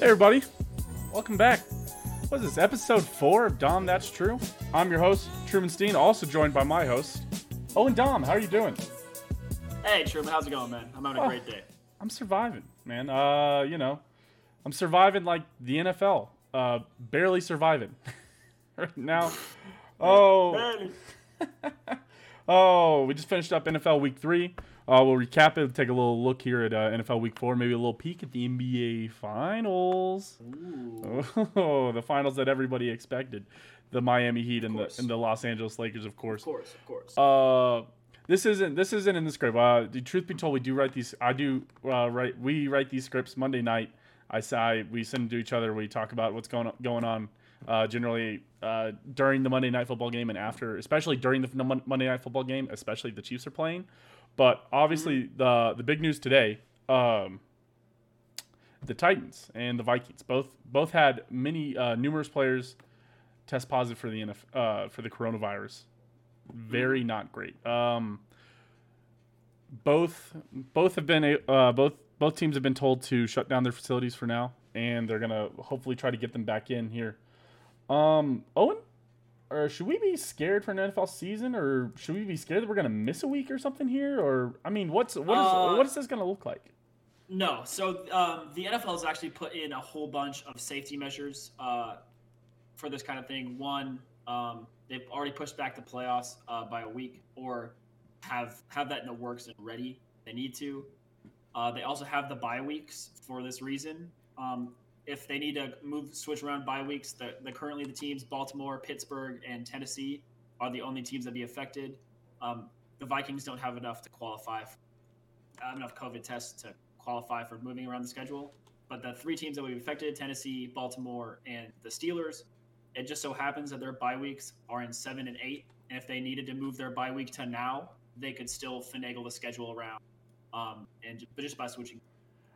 Hey, everybody. Welcome back. What is this, episode four of Dom That's True? I'm your host, Truman Steen, also joined by my host, Owen Dom. How are you doing? Hey, Truman, how's it going, man? I'm having a Oh. great day. I'm surviving, man. Uh, you know, I'm surviving like the NFL. Uh, barely surviving right now. Oh, Man, oh, we just finished up NFL Week Three. Uh, we'll recap it, take a little look here at uh, NFL Week Four, maybe a little peek at the NBA Finals. Ooh. Oh, the finals that everybody expected. The Miami Heat and the and the Los Angeles Lakers, of course. Of course. course, of course. Uh, this isn't this isn't in the script. Uh, the truth be told, we do write these. I do uh, write. We write these scripts Monday night. I say we send them to each other. We talk about what's going on, going on. Uh, generally uh, during the Monday night football game and after, especially during the Monday night football game, especially if the Chiefs are playing. But obviously, the the big news today. Um, the Titans and the Vikings both both had many uh, numerous players test positive for the NF, uh, for the coronavirus. Very not great. Um, both both have been a- uh, both both teams have been told to shut down their facilities for now, and they're gonna hopefully try to get them back in here. Um, Owen, or should we be scared for an NFL season, or should we be scared that we're gonna miss a week or something here? Or I mean, what's what is Uh, what is this gonna look like? no, so um, the NFL has actually put in a whole bunch of safety measures uh, for this kind of thing. One, um, they've already pushed back the playoffs uh, by a week, or have have that in the works and ready. They need to. Uh, they also have the bye weeks for this reason. Um, if they need to move switch around bye weeks, the, the currently the teams Baltimore, Pittsburgh, and Tennessee are the only teams that be affected. Um, the Vikings don't have enough to qualify, for, have enough COVID tests to qualify for moving around the schedule. But the three teams that will be affected Tennessee, Baltimore, and the Steelers it just so happens that their bye weeks are in seven and eight. And if they needed to move their bye week to now, they could still finagle the schedule around. Um, and but just by switching.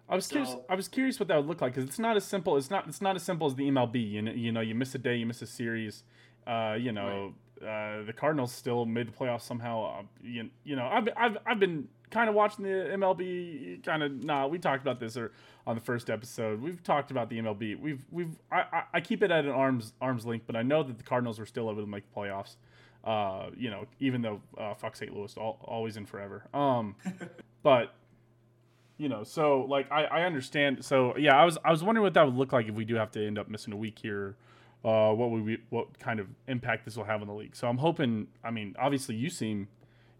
I was curious. I was curious what that would look like because it's not as simple. It's not. It's not as simple as the MLB. You know, you know, you miss a day, you miss a series. Uh, you know, uh, the Cardinals still made the playoffs somehow. Uh, you, you know, I've, I've, I've been kind of watching the MLB. Kind of. Nah, we talked about this or on the first episode. We've talked about the MLB. We've, we've. I, I, I keep it at an arm's arm's length, but I know that the Cardinals were still able to make the playoffs. Uh, you know, even though uh, fuck St. Louis, all, always in forever. Um, but you know so like I, I understand so yeah i was i was wondering what that would look like if we do have to end up missing a week here uh what would we what kind of impact this will have on the league. So i'm hoping i mean obviously you seem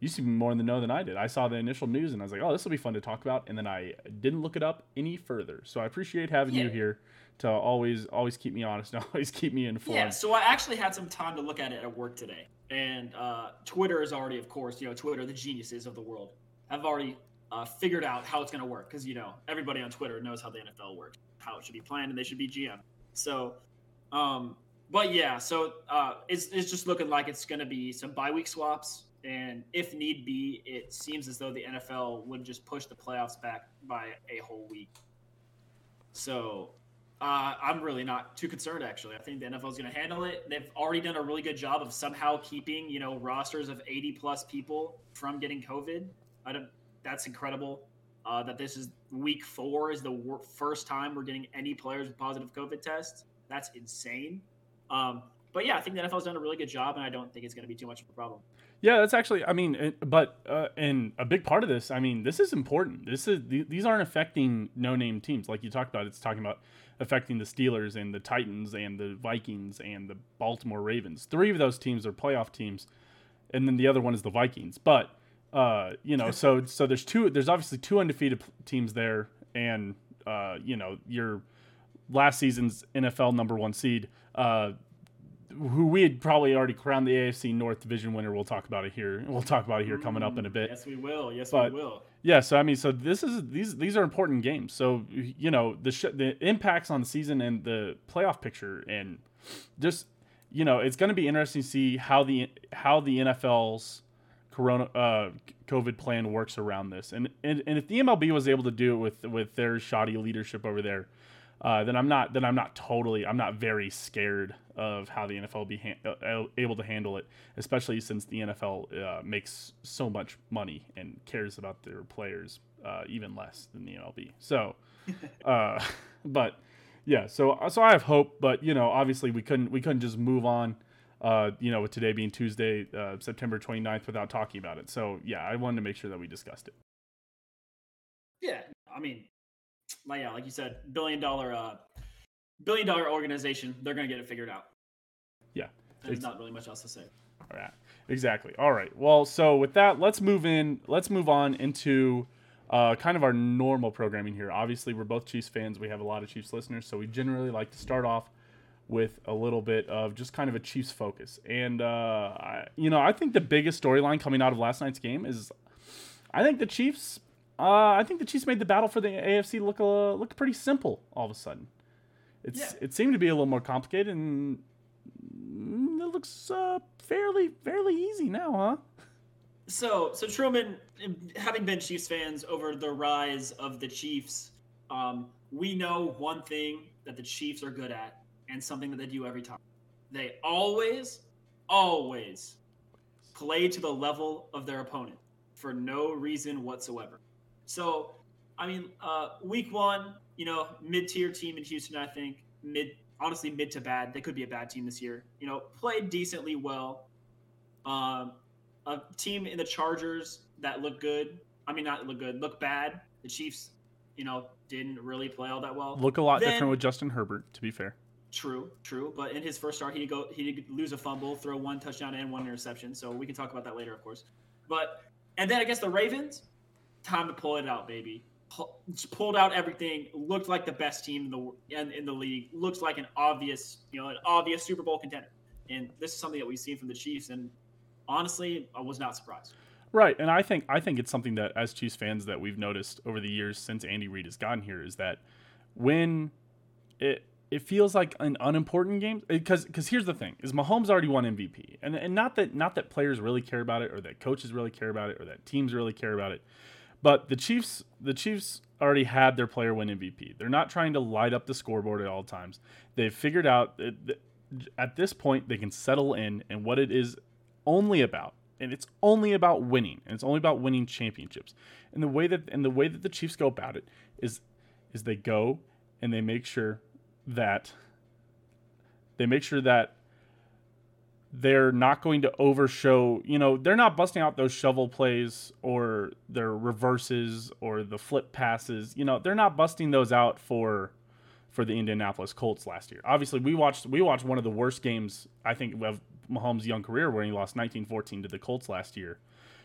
you seem more in the know than i did. I saw the initial news and i was like oh this will be fun to talk about. And then i didn't look it up any further. So i appreciate having you here to always always keep me honest and always keep me informed. Yeah, so I actually had some time to look at it at work today, and uh, Twitter is already, of course, you know, Twitter, the geniuses of the world, have already uh, figured out how it's going to work because you know everybody on Twitter knows how the NFL works, how it should be planned, and they should be GM. So, um, but yeah, so uh, it's it's just looking like it's going to be some bye week swaps, and if need be, it seems as though the NFL would just push the playoffs back by a whole week. So uh, I'm really not too concerned. Actually, I think the NFL is going to handle it. They've already done a really good job of somehow keeping you know rosters of 80 plus people from getting COVID. I don't, that's incredible. Uh, that this is week four is the wor- first time we're getting any players with positive COVID tests. That's insane. Um, but yeah, I think the NFL's done a really good job, and I don't think it's going to be too much of a problem. Yeah, that's actually. I mean, it, but uh, and a big part of this. I mean, this is important. This is th- these aren't affecting no-name teams like you talked about. It's talking about affecting the Steelers and the Titans and the Vikings and the Baltimore Ravens. Three of those teams are playoff teams, and then the other one is the Vikings. But uh, you know, so so there's two. There's obviously two undefeated teams there, and uh, you know, your last season's NFL number one seed. Uh, who we had probably already crowned the AFC North Division winner. We'll talk about it here. We'll talk about it here coming up in a bit. Yes, we will. Yes, But- we will. Yeah, so I mean, so this is these these are important games. So you know the sh- the impacts on the season and the playoff picture, and just you know it's going to be interesting to see how the how the NFL's Corona uh, COVID plan works around this, and, and and if the MLB was able to do it with with their shoddy leadership over there, uh, then I'm not then I'm not totally I'm not very scared of how the NFL will be han- uh, able to handle it, especially since the NFL uh, makes so much money and cares about their players uh, even less than the MLB. So, uh, but yeah, so so I have hope, but you know, obviously we couldn't we couldn't just move on. Uh, you know, with today being Tuesday, uh, September 29th, without talking about it. So yeah, I wanted to make sure that we discussed it. Yeah, I mean, like yeah, like you said, billion dollar uh, billion dollar organization, they're gonna get it figured out. Yeah, there's not really much else to say. All right, exactly. All right. Well, so with that, let's move in. Let's move on into uh, kind of our normal programming here. Obviously, we're both Chiefs fans. We have a lot of Chiefs listeners, so we generally like to start off with a little bit of just kind of a Chiefs focus. And uh, I, you know, I think the biggest storyline coming out of last night's game is, I think the Chiefs. Uh, I think the Chiefs made the battle for the AFC look uh, look pretty simple all of a sudden. It's yeah. it seemed to be a little more complicated, and it looks uh, fairly fairly easy now, huh? So, so Truman, having been Chiefs fans over the rise of the Chiefs, um, we know one thing that the Chiefs are good at, and something that they do every time. They always, always play to the level of their opponent for no reason whatsoever. So, I mean, uh, week one, you know, mid-tier team in Houston, I think mid, honestly, mid to bad. They could be a bad team this year. You know, played decently well. Um, a team in the Chargers that look good. I mean, not look good, look bad. The Chiefs, you know, didn't really play all that well. Look a lot then, different with Justin Herbert, to be fair. True, true. But in his first start, he go he lose a fumble, throw one touchdown and one interception. So we can talk about that later, of course. But and then I guess the Ravens, time to pull it out, baby. pulled out everything. Looked like the best team in the in, in the league. Looks like an obvious, you know, an obvious Super Bowl contender. And this is something that we've seen from the Chiefs. And honestly, I was not surprised. Right, and I think I think it's something that as Chiefs fans that we've noticed over the years since Andy Reid has gotten here is that when it it feels like an unimportant game eh, because because here's the thing is Mahomes already won MVP and and not that not that players really care about it or that coaches really care about it or that teams really care about it, but the Chiefs the Chiefs already had their player win MVP. They're not trying to light up the scoreboard at all times. They've figured out that at this point they can settle in and what it is only about and it's only about winning and it's only about winning championships and the way that and the way that the chiefs go about it is is they go and they make sure that they make sure that they're not going to overshow you know they're not busting out those shovel plays or their reverses or the flip passes you know they're not busting those out for for the Indianapolis Colts last year. Obviously, we watched we watched one of the worst games I think of Mahomes' young career where he lost 19-14 to the Colts last year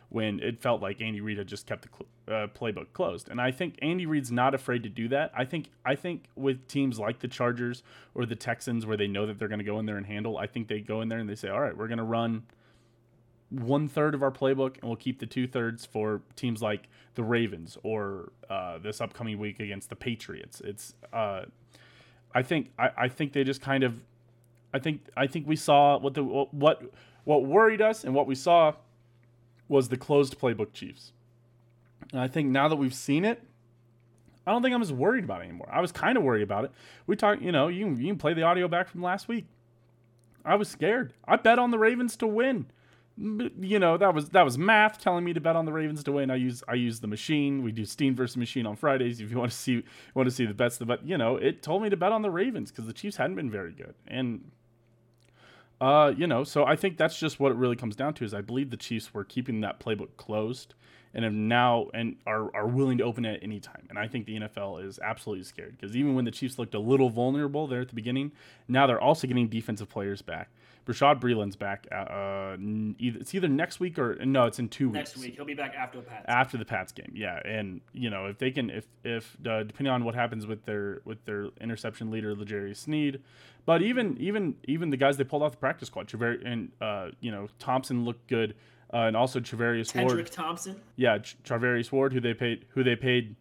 when it felt like Andy Reid had just kept the cl- uh, playbook closed. And I think Andy Reid's not afraid to do that. I think I think with teams like the Chargers or the Texans where they know that they're going to go in there and handle, I think they go in there and they say, "All right, we're going to run one third of our playbook, and we'll keep the two thirds for teams like the Ravens or uh, this upcoming week against the Patriots." It's uh, I think I, I think they just kind of I think I think we saw what the what what worried us and what we saw was the closed playbook Chiefs. And I think now that we've seen it, I don't think I'm as worried about it anymore. I was kind of worried about it. We talked, you know, you can, you can play the audio back from last week. I was scared. I bet on the Ravens to win. You know, that was that was math telling me to bet on the Ravens to win. I use I use the machine. We do Steen versus machine on Fridays. If you want to see want to see the bets, but you know, it told me to bet on the Ravens because the Chiefs hadn't been very good. And uh, you know, so I think that's just what it really comes down to is I believe the Chiefs were keeping that playbook closed and have now and are, are willing to open it at any time. And I think the NFL is absolutely scared because even when the Chiefs looked a little vulnerable there at the beginning, now they're also getting defensive players back. Bashaud Breeland's back. Uh, either, it's either next week or no, it's in two next weeks. Next week, he'll be back after the Pats. After the Pats game, yeah. And you know, if they can, if if uh, depending on what happens with their with their interception leader, L'Jarius Sneed, but even even even the guys they pulled off the practice squad, Traver- and uh, you know Thompson looked good, uh, and also Charvarius Ward. Kendrick Thompson. Yeah, Charvarius Ward, who they paid who they paid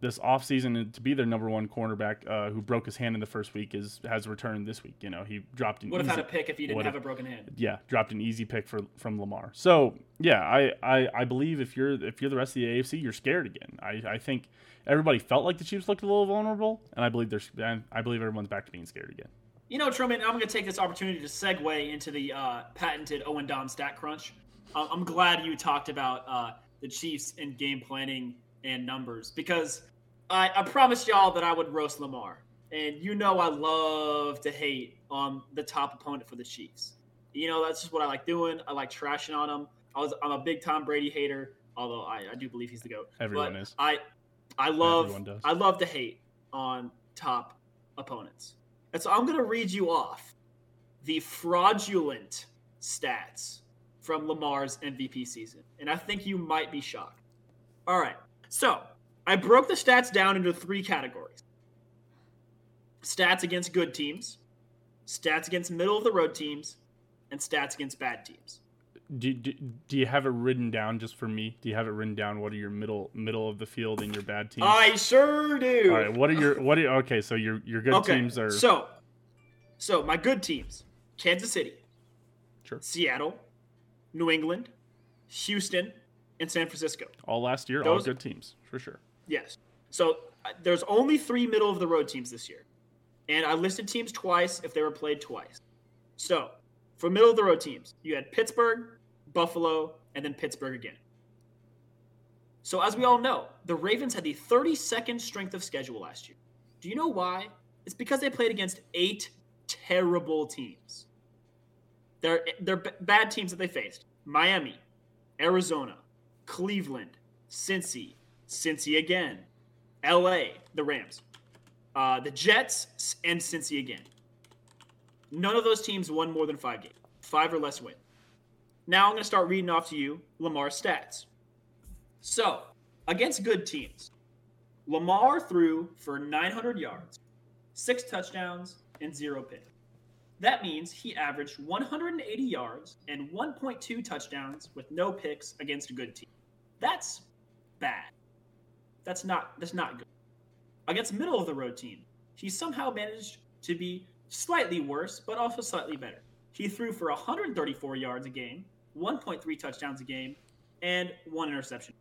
this offseason to be their number one cornerback uh, who broke his hand in the first week is has returned this week. You know, he dropped an would have had a pick if he didn't have a broken hand. Yeah, dropped an easy pick for from Lamar. So yeah, I, I, I believe if you're if you're the rest of the AFC, you're scared again. I, I think everybody felt like the Chiefs looked a little vulnerable, and I believe and I believe everyone's back to being scared again. You know, Truman, I'm going to take this opportunity to segue into the uh, patented Owen Dom stat crunch. Uh, I'm glad you talked about uh, the Chiefs and game planning and numbers because I, I promised y'all that I would roast Lamar. and you know I love to hate on the top opponent for the Chiefs. You know that's just what I like doing. I like trashing on them. I was I'm a big Tom Brady hater, although I, I do believe he's the goat. Everyone but is. I I love Everyone does. I love to hate on top opponents. And so I'm gonna read you off the fraudulent stats from Lamar's MVP season. And I think you might be shocked. All right. So I broke the stats down into three categories stats against good teams, stats against middle of the road teams, and stats against bad teams. Do, do, do you have it written down just for me? Do you have it written down? What are your middle middle of the field and your bad teams? I sure do. All right. What are your what? Are, okay, so your your good okay. teams are So, so my good teams: Kansas City, Sure. Seattle, New England, Houston, and San Francisco. all last year. all good teams for sure. Yes. So uh, there's only three middle of the road teams this year, and I listed teams twice if they were played twice. So for middle of the road teams, you had Pittsburgh, Buffalo, and then Pittsburgh again. So as we all know, the Ravens had the 32nd strength of schedule last year. Do you know why? It's because they played against eight terrible teams. They're they're b- bad teams that they faced: Miami, Arizona, Cleveland, Cincy, Cincy again, L.A. the Rams, uh, the Jets, and Cincy again. None of those teams won more than five games, five or less win. Now I'm going to start reading off to you Lamar's stats. So against good teams, Lamar threw for 900 yards, six touchdowns, and zero picks. That means he averaged 180 yards and 1.2 touchdowns with no picks against a good team. That's bad. That's not that's not good. Against middle of the road team, he somehow managed to be slightly worse, but also slightly better. He threw for 134 yards a game, 1.3 touchdowns a game, and one interception.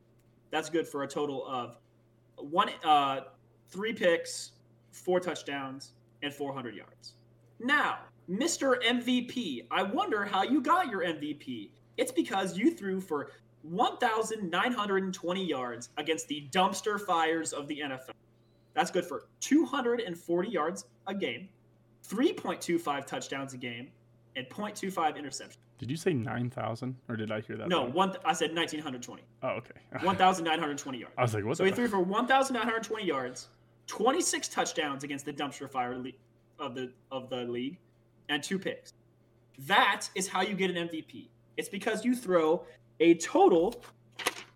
That's good for a total of one, uh, three picks, four touchdowns, and 400 yards. Now, Mr. MVP, I wonder how you got your MVP. It's because you threw for 1,920 yards against the dumpster fires of the NFL. That's good for 240 yards a game, 3.25 touchdowns a game, and 0.25 interceptions. Did you say nine thousand, or did I hear that? No, one. I said 1,920. Oh, okay. 1,920 yards. I was like, what? So he threw for 1,920 yards, 26 touchdowns against the dumpster fire le- of the of the league, and two picks. That is how you get an MVP. It's because you throw a total.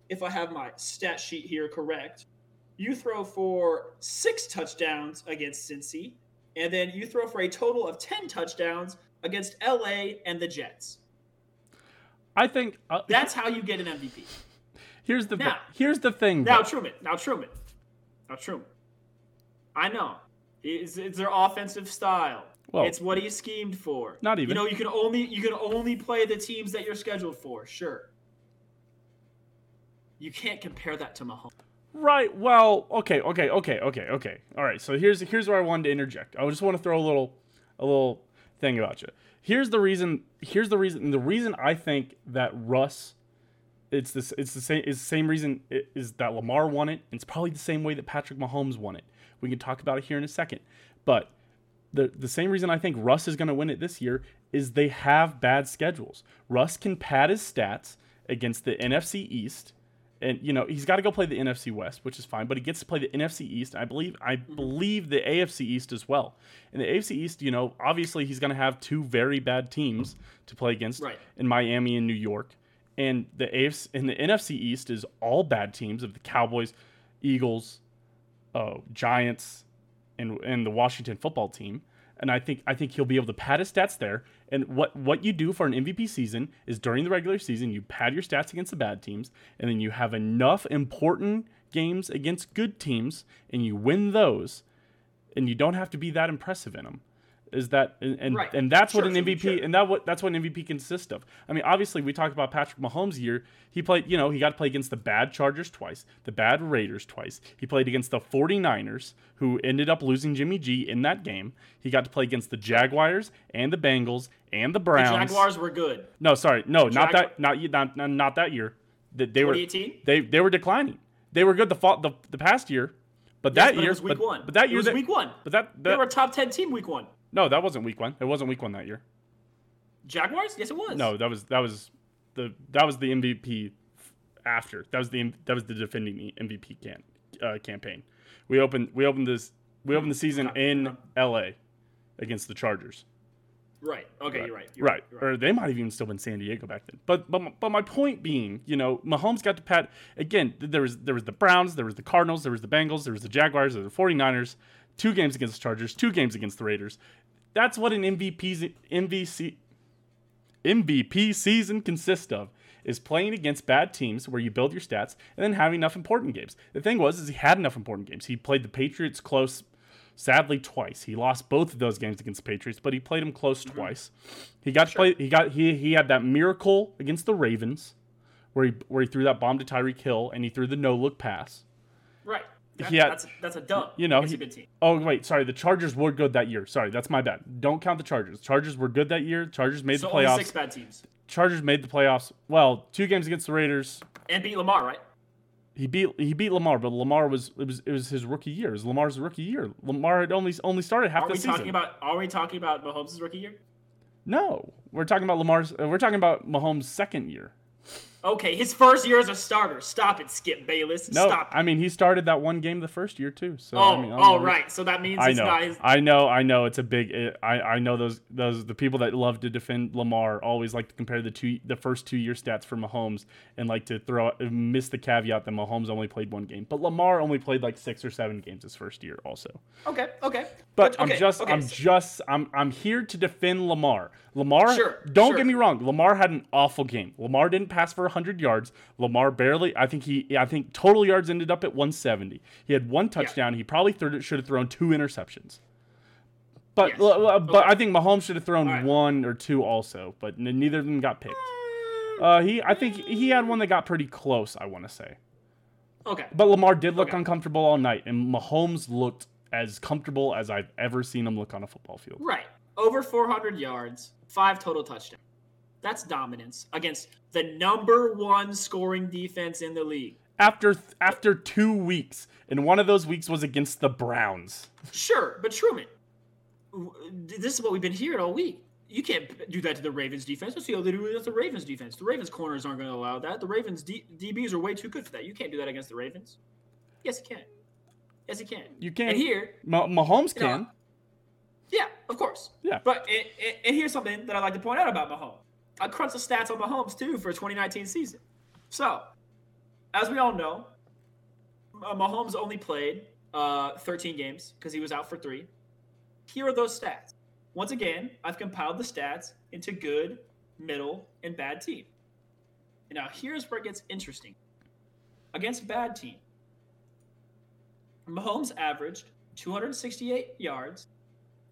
If I have my stat sheet here correct, you throw for six touchdowns against Cincy, and then you throw for a total of 10 touchdowns against LA and the Jets. I think uh, That's how you get an MVP. here's the Now- here's the thing. Now though. Truman. Now Truman. Now Truman. I know. It's, it's their offensive style. Well- it's what he's schemed for. Not even. You know, you can only you can only play the teams that you're scheduled for. Sure. You can't compare that to Mahomes. Right. Well, okay, okay, okay, okay, okay. All right. So here's here's where I wanted to interject. I just want to throw a little a little thing about you. Here's the reason. Here's the reason. The reason I think that Russ, it's this. It's the same. It's the same reason i- is that Lamar won it. It's probably the same way that Patrick Mahomes won it. We can talk about it here in a second. But the the same reason I think Russ is going to win it this year is they have bad schedules. Russ can pad his stats against the NFC East, and you know he's got to go play the NFC West, which is fine. But he gets to play the NFC East. I believe I believe the AFC East as well. In the AFC East, you know, obviously he's going to have two very bad teams to play against Right. in Miami and New York. And the AFC and the NFC East is all bad teams of the Cowboys, Eagles, uh, Giants, and and the Washington football team. And I think I think he'll be able to pad his stats there. And what what you do for an MVP season is during the regular season you pad your stats against the bad teams, and then you have enough important games against good teams, and you win those, and you don't have to be that impressive in them. Is that and and, Right. and that's what an MVP sure. and that what that's what an MVP consists of. I mean, obviously we talked about Patrick Mahomes' year. He played, you know, he got to play against the bad Chargers twice, the bad Raiders twice. He played against the 49ers who ended up losing Jimmy G in that game. He got to play against the Jaguars and the Bengals and the Browns. The Jaguars were good. No, sorry. No, not that not not not, that year. They, they were 2018? they they were declining. They were good the fall, the the past year, But Yes, that but year, it was week but, one. but that it year, was that, week one. but that, They were a top ten team week one. No, that wasn't week one. It wasn't week one that year. Jaguars? Yes, it was. No, that was that was the that was the MVP after. That was the that was the defending MVP can, uh, campaign. We opened we opened this we opened the season in L.A. against the Chargers. Right. Okay, Right. you're right. You're Right. You're Or they might have even still been San Diego back then. But but my- but my point being, you know, Mahomes got to pat again. There was there was the Browns, there was the Cardinals, there was the Bengals, there was the Jaguars, there was the 49ers, two games against the Chargers, two games against the Raiders. That's what an MVP's MVC MVP season consists of is playing against bad teams where you build your stats and then having enough important games. The thing was is he had enough important games. He played the Patriots close sadly twice. He lost both of those games against the Patriots, but he played them close mm-hmm. twice. He got to play he got he he had that miracle against the Ravens where he where he threw that bomb to Tyreek Hill and he threw the no look pass. That- He had- that's that's a dub. you know, he- a good team. Oh wait, sorry. The Chargers were good that year. Sorry, that's my bad. Don't count the Chargers. Chargers were good that year. Chargers made So the only playoffs. six bad teams. Chargers made the playoffs. Well, two games against the Raiders. And beat Lamar, right? He beat he beat Lamar, but Lamar was it was it was his rookie year. It was Lamar's rookie year. Lamar had only only started half Are the we season. talking about are we talking about Mahomes' rookie year? no, we're talking about Lamar's. We're talking about Mahomes' second year. Okay, his first year as a starter. Stop it, Skip Bayless. No, Stop. it. I mean he started that one game the first year too. So oh, I mean, oh, right. So that means I know, his. I know, I know. It's a big. It, I I know those those the people that love to defend Lamar always like to compare the two the first two year stats for Mahomes and like to throw miss the caveat that Mahomes only played one game, but Lamar only played like six or seven games his first year also. Okay, okay. But okay, I'm just okay, I'm so- just I'm I'm here to defend Lamar. Lamar Sure, don't sure. get me wrong, Lamar had an awful game. Lamar didn't pass for 100 yards. Lamar barely I think he I think total yards ended up at 170. He had one touchdown. He probably third, should have thrown two interceptions. But Yes. l- l- but Okay. I think Mahomes should have thrown right. one or two also, but n- neither of them got picked. Uh, he I think he had one that got pretty close, I want to say. Okay. But Lamar did look uncomfortable all night, and Mahomes looked as comfortable as I've ever seen him look on a football field. Right. Over 400 yards, five total touchdowns. That's dominance against the number one scoring defense in the league. After after two weeks, and one of those weeks was against the Browns. Sure, but Truman, this is what we've been hearing all week. You can't do that to the Ravens defense. Let's see how they do against the Ravens defense. The Ravens corners aren't going to allow that. The Ravens D- DBs are way too good for that. You can't do that against the Ravens. Yes, you can. Yes, you can. You can't. And here, Ma- Mahomes You know, can. yeah, of course. Yeah. But and, and- here's something that I like to point out about Mahomes. I crunched the stats on Mahomes too for 2019 season. So, as we all know, Mahomes only played uh, 13 games because he was out for three. Here are those stats. Once again, I've compiled the stats into good, middle, and bad team. And now here's where it gets interesting. Against bad team, Mahomes averaged 268 yards,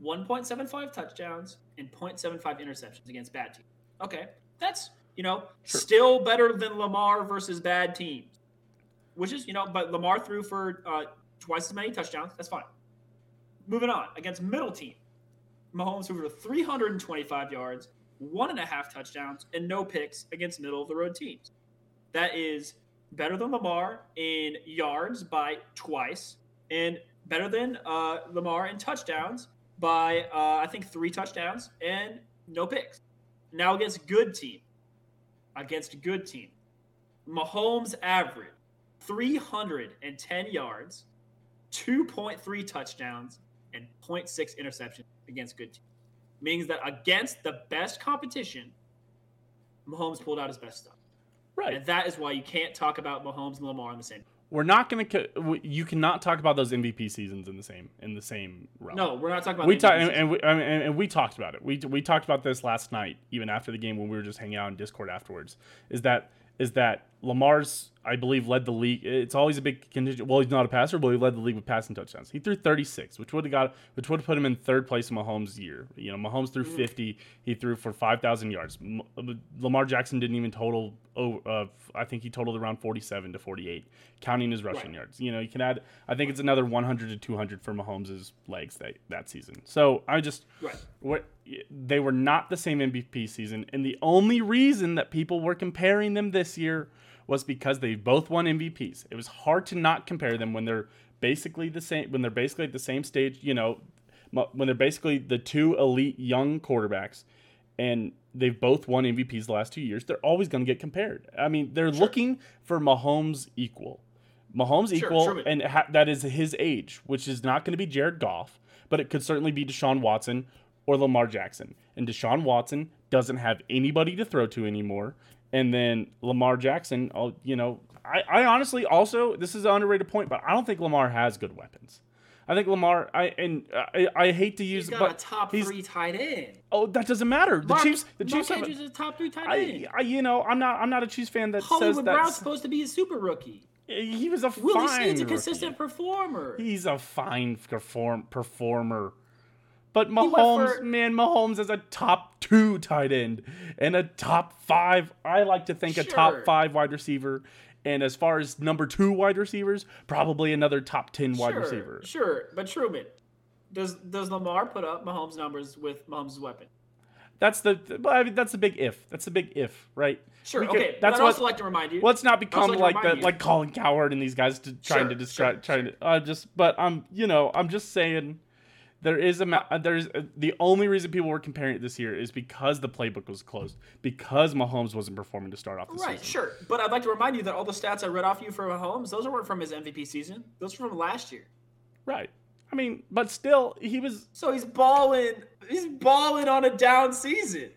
1.75 touchdowns, and 0.75 interceptions against bad teams. Okay, that's you know Sure. still better than Lamar versus bad teams, which is you know, but Lamar threw for uh, twice as many touchdowns. That's fine. Moving on against middle team, Mahomes threw for 325 yards, one and a half touchdowns, and no picks against middle of the road teams. That is better than Lamar in yards by twice, and better than uh, Lamar in touchdowns by uh, I think three touchdowns and no picks. Now against good team, against good team, Mahomes average 310 yards, 2.3 touchdowns, and 0.6 interceptions against good team. Means that against the best competition, Mahomes pulled out his best stuff. Right. And that is why you can't talk about Mahomes and Lamar on the same. We're not gonna. You cannot talk about those MVP seasons in the same in the same realm. No, we're not talking about we talked and, and, we, I mean, and, and we talked about it. We we talked about this last night, even after the game when we were just hanging out in Discord afterwards. Is that is that Lamar's I believe led the league. It's always a big contingent. Well, he's not a passer, but he led the league with passing touchdowns. He threw 36, which would have got which would have put him in third place in Mahomes' year. You know, Mahomes threw 50. He threw for 5,000 yards. Lamar Jackson didn't even total. Oh, uh, I think he totaled around 47 to 48, counting his rushing Right. yards. You know, you can add. I think it's another 100 to 200 for Mahomes' legs that that season. So I just Right. what they were not the same MVP season, and the only reason that people were comparing them this year was because they both won MVPs. It was hard to not compare them when they're basically the same when they're basically at the same stage, you know, when they're basically the two elite young quarterbacks and they've both won MVPs the last two years, they're always going to get compared. I mean, they're sure. looking for Mahomes equal. Mahomes sure, equal, sure. and ha- that is his age, which is not going to be Jared Goff, but it could certainly be Deshaun Watson or Lamar Jackson. And Deshaun Watson doesn't have anybody to throw to anymore. And then Lamar Jackson, you know, I, I honestly also this is an underrated point, but I don't think Lamar has good weapons. I think Lamar. I and I, I hate to use, he's got but a top three tight end. Oh, that doesn't matter. The Mark, Chiefs. The Mark Chiefs have. A, a top three tight end. I, I, you know, I'm not. I'm not a Chiefs fan that Hollywood says Brown's supposed to be a super rookie. He was a Willie fine. Snead's a consistent rookie. performer. He's a fine perform performer. But Mahomes, for, man, Mahomes is a top two tight end and a top five. I like to think sure. a top five wide receiver. And as far as number two wide receivers, probably another top ten wide sure, receiver. Sure, but Truman, does does Lamar put up Mahomes numbers with Mahomes' weapon? That's the, I mean, that's a big if. That's a big if, right? Sure. Could, okay. That's what I'd what, also like to remind you. Let's not become like, like the like Colin Cowherd and these guys to, trying to distract, sure, trying sure. to uh, just. But I'm, you know, I'm just saying there is a uh, there's a, the only reason people were comparing it this year is because the playbook was closed because Mahomes wasn't performing to start off the right, season. Right, sure. But I'd like to remind you that all the stats I read off you for Mahomes, those weren't from his MVP season. Those were from last year. Right. I mean, but still, he was. So he's balling. He's balling on a down season.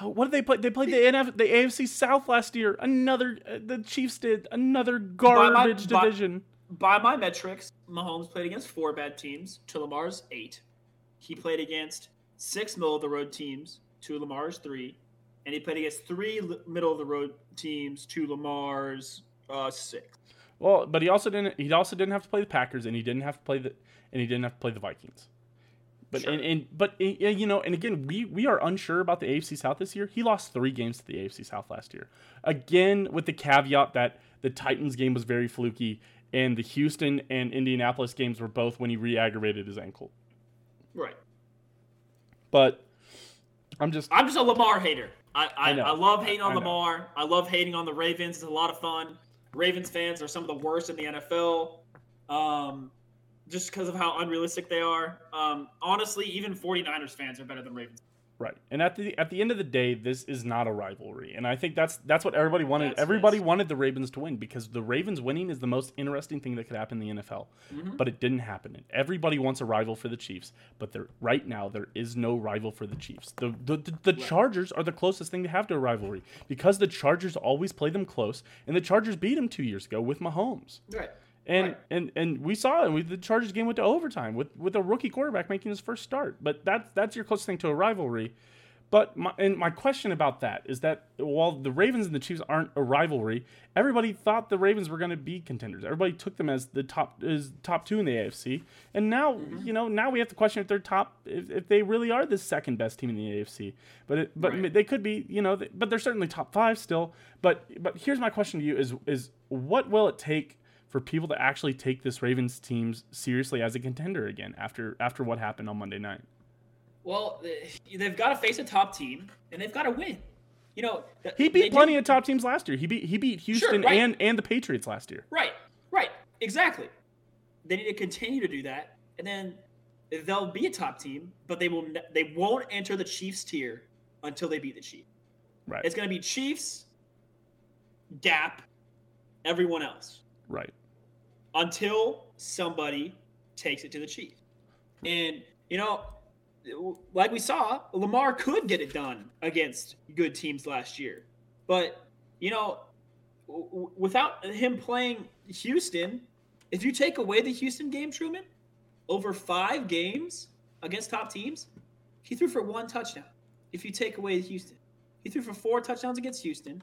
What did they play? They played the NF, the AFC South last year. Another, uh, the Chiefs did another garbage by my, division. By, by my metrics, Mahomes played against four bad teams to Lamar's eight. He played against six middle of the road teams to Lamar's three, and he played against three middle of the road teams two Lamar's uh, six. Well, but he also didn't. He also didn't have to play the Packers, and he didn't have to play the, and he didn't have to play the Vikings. But sure. and, and but you know, and again, we we are unsure about the AFC South this year. He lost three games to the AFC South last year. Again, with the caveat that the Titans game was very fluky, and the Houston and Indianapolis games were both when he re-aggravated his ankle. Right. But I'm just I'm just a Lamar hater. I I, I, I love hating on I Lamar. I love hating on the Ravens. It's a lot of fun. Ravens fans are some of the worst in the NFL. Um, just because of how unrealistic they are. Um, honestly, even 49ers fans are better than Ravens. Right. And at the at the end of the day, this is not a rivalry. And I think that's that's what everybody wanted. That's everybody wanted the Ravens to win because the Ravens winning is the most interesting thing that could happen in the NFL. Mm-hmm. But it didn't happen. And everybody wants a rival for the Chiefs, but there right now there is no rival for the Chiefs. The the, the, the right. Chargers are the closest thing to have to a rivalry because the Chargers always play them close and the Chargers beat them 2 years ago with Mahomes. Right. And, right. and and we saw it. We, the Chargers game went to overtime with, with a rookie quarterback making his first start. But that's that's your closest thing to a rivalry. But my, and my question about that is that while the Ravens and the Chiefs aren't a rivalry, everybody thought the Ravens were going to be contenders. Everybody took them as the top as top two in the AFC, and now mm-hmm. you know now we have to question if they're top if, if they really are the second best team in the AFC. But it, but right. they could be you know but they're certainly top five still. But but here's my question to you: is is what will it take? For people to actually take this Ravens team seriously as a contender again after after what happened on Monday night. Well, they've got to face a top team and they've got to win. You know, he beat plenty did. of top teams last year. He beat he beat Houston sure, right. and and the Patriots last year. Right, right, exactly. They need to continue to do that, and then they'll be a top team, but they will they won't enter the Chiefs tier until they beat the Chiefs. Right. It's going to be Chiefs, Gap, everyone else. Right. Until somebody takes it to the Chiefs, and you know like we saw, Lamar could get it done against good teams last year. But, you know, w- without him playing Houston, if you take away the Houston game, Truman, over five games against top teams, he threw for one touchdown. If you take away Houston, he threw for four touchdowns against Houston,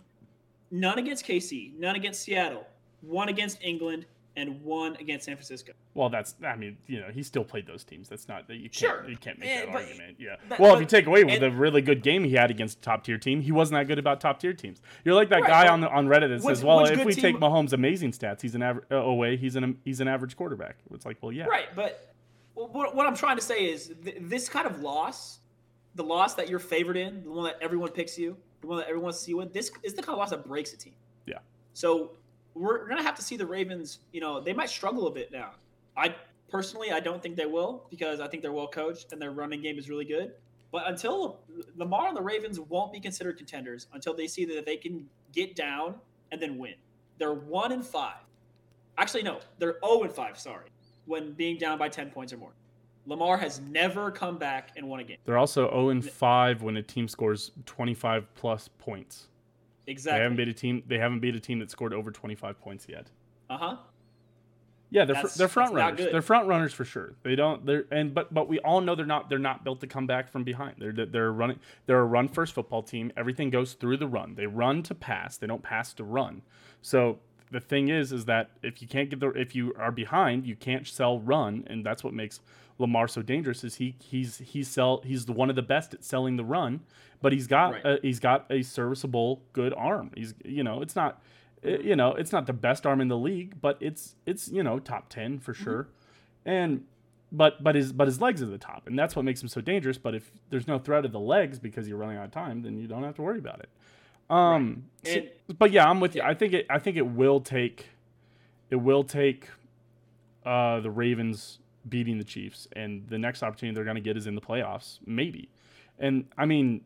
none against KC, none against Seattle, one against England, and one against San Francisco. Well, that's I mean, you know, he still played those teams. That's not that you can't sure. you can't make yeah, that but, argument. Yeah. But, well, but, if you take away with the really good game he had against a top tier team, he wasn't that good about top tier teams. You're like that right, guy on the, on Reddit that which, says, "Well, if we team, take Mahomes' amazing stats, he's an average uh, away. He's an he's an average quarterback." It's like, well, yeah. Right, but what, what I'm trying to say is th- this kind of loss, the loss that you're favored in, the one that everyone picks you, the one that everyone wants to see you win. This is the kind of loss that breaks a team. Yeah. So we're gonna have to see the Ravens. You know, they might struggle a bit now. I personally, I don't think they will because I think they're well coached and their running game is really good. But until Lamar and the Ravens won't be considered contenders until they see that they can get down and then win. They're one and five. Actually, no, they're oh zero and five. Sorry, when being down by ten points or more. Lamar has never come back and won a game. They're also 0 and 5 when a team scores 25 plus points. Exactly. They haven't beat a team. They haven't beat a team that scored over 25 points yet. Uh huh. Yeah, they're fr- they're front runners. They're front runners for sure. They don't. They're and but but we all know they're not. They're not built to come back from behind. They're they're running. They're a run first football team. Everything goes through the run. They run to pass. They don't pass to run. So the thing is, is that if you can't get the if you are behind, you can't sell run, and that's what makes Lamar so dangerous. Is he he's he's sell he's the one of the best at selling the run, but he's got Right. a, he's got a serviceable good arm. He's you know it's not uh, you know it's not the best arm in the league, but it's it's you know top ten for sure, and but but his but his legs are the top, and that's what makes him so dangerous. But if there's no threat of the legs because you're running out of time, then you don't have to worry about it. Um, so- And- but yeah, I'm with you. I think it I think it will take it will take uh, the Ravens beating the Chiefs, and the next opportunity they're going to get is in the playoffs, maybe. And I mean,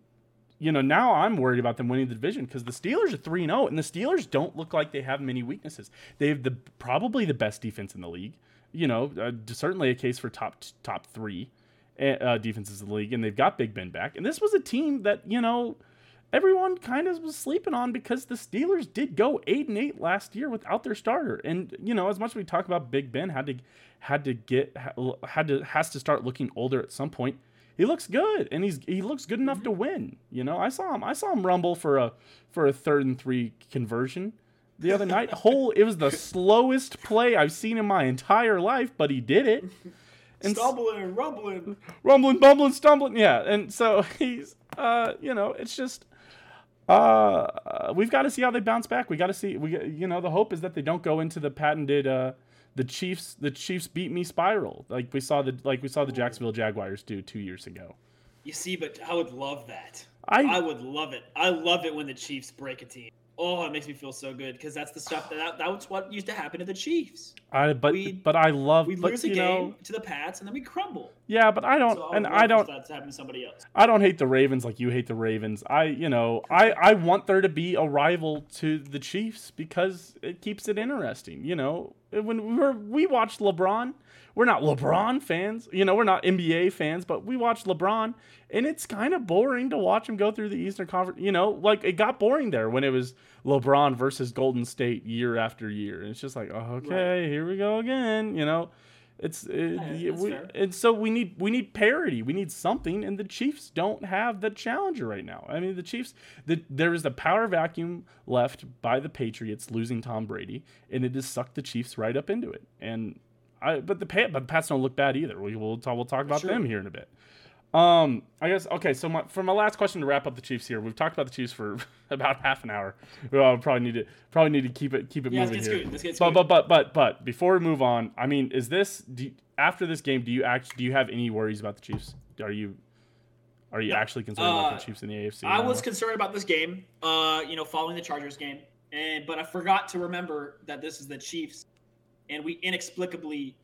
you know, now I'm worried about them winning the division because the Steelers are three zero, and the Steelers don't look like they have many weaknesses. They have the probably the best defense in the league. You know, uh, certainly a case for top top three uh, defenses in the league, and they've got Big Ben back. And this was a team that you know everyone kind of was sleeping on because the Steelers did go eight and eight last year without their starter. And you know, as much as we talk about Big Ben had to had to get had to has to start looking older at some point. He looks good, and he's he looks good enough to win. You know, I saw him I saw him rumble for a for a third and three conversion the other night. Whole it was the slowest play I've seen in my entire life, but he did it. And Stumbling rumbling. rumbling, bumbling, stumbling. Yeah, and so he's, uh, you know, it's just, uh, we've got to see how they bounce back. We got to see. We, you know, the hope is that they don't go into the patented, uh, the Chiefs, the Chiefs beat me spiral, like we saw the, like we saw the Jacksonville Jaguars do two years ago. You see, but I would love that. I, I would love it. I love it when the Chiefs break a team. Oh, it makes me feel so good because that's the stuff that, that that's what used to happen to the Chiefs. I, but, we- but I love, We but lose a game know, to the Pats and then we crumble. yeah, but I don't, So and I don't, that's to happen to somebody else. I don't hate the Ravens like you hate the Ravens. I, you know, I, I want there to be a rival to the Chiefs because it keeps it interesting. You know, when we were we watched LeBron, we're not LeBron fans. You know, we're not NBA fans, but we watch LeBron, and it's kind of boring to watch him go through the Eastern Conference. You know, like it got boring there when it was LeBron versus Golden State year after year, and it's just like, oh, okay, here we go again. You know. It's it, Yeah, we, and so we need we need parity. We need something, and the Chiefs don't have the challenger right now. I mean, the Chiefs. The, there is a power vacuum left by the Patriots losing Tom Brady, and it has sucked the Chiefs right up into it. And I, but the but the Pats don't look bad either. We will talk, we'll talk about Sure. them here in a bit. Um, I guess okay. So my, for my last question to wrap up the Chiefs here, we've talked about the Chiefs for about half an hour. Well, probably need to probably need to keep it keep it Yeah, let's moving get here. Let's get But, but but but but before we move on, I mean, is this do you- after this game? Do you act? Do you have any worries about the Chiefs? Are you are you No. actually concerned about Uh, the Chiefs in the AFC? I was concerned about this game, uh, you know, following the Chargers game, and but I forgot to remember that this is the Chiefs, and we inexplicably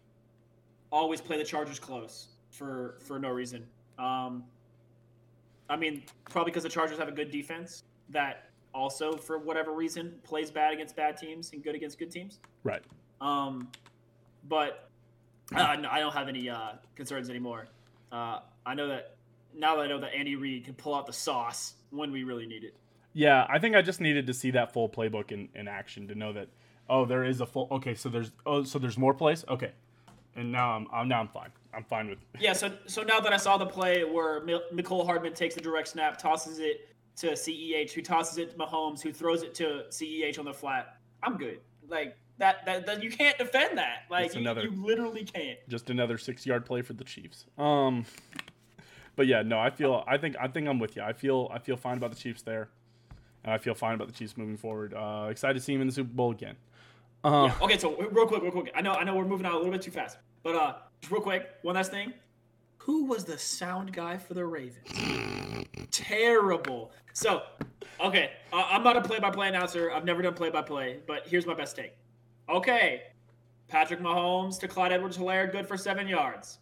always play the Chargers close for for no reason. Um, I mean, probably because the Chargers have a good defense that also, for whatever reason, plays bad against bad teams and good against good teams. right. Um, but uh, no, I don't have any uh, concerns anymore. Uh, I know that now that I know that Andy Reid can pull out the sauce when we really need it. Yeah, I think I just needed to see that full playbook in, in action to know that oh, there is a full okay. So there's oh, so there's more plays. Okay, and now I'm, I'm now I'm fine. I'm fine with Yeah, so so now that I saw the play where Mil- Mecole Hardman takes the direct snap, tosses it to CEH, who tosses it to Mahomes, who throws it to CEH on the flat, I'm good. Like that, that, that you can't defend that. Like you, another- you literally can't. just another six yard play for the Chiefs. Um, but yeah, no, I feel I think I think I'm with you. I feel I feel fine about the Chiefs there, and I feel fine about the Chiefs moving forward. Uh, excited to see him in the Super Bowl again. Uh, Yeah. Okay, so real quick, real quick. I know, I know, we're moving out a little bit too fast, but uh, just real quick, one last thing. Who was the sound guy for the Ravens? Terrible. So, okay, I- I'm not a play-by-play announcer. I've never done play-by-play, but here's my best take. Okay, Patrick Mahomes to Clyde Edwards Helaire, good for seven yards.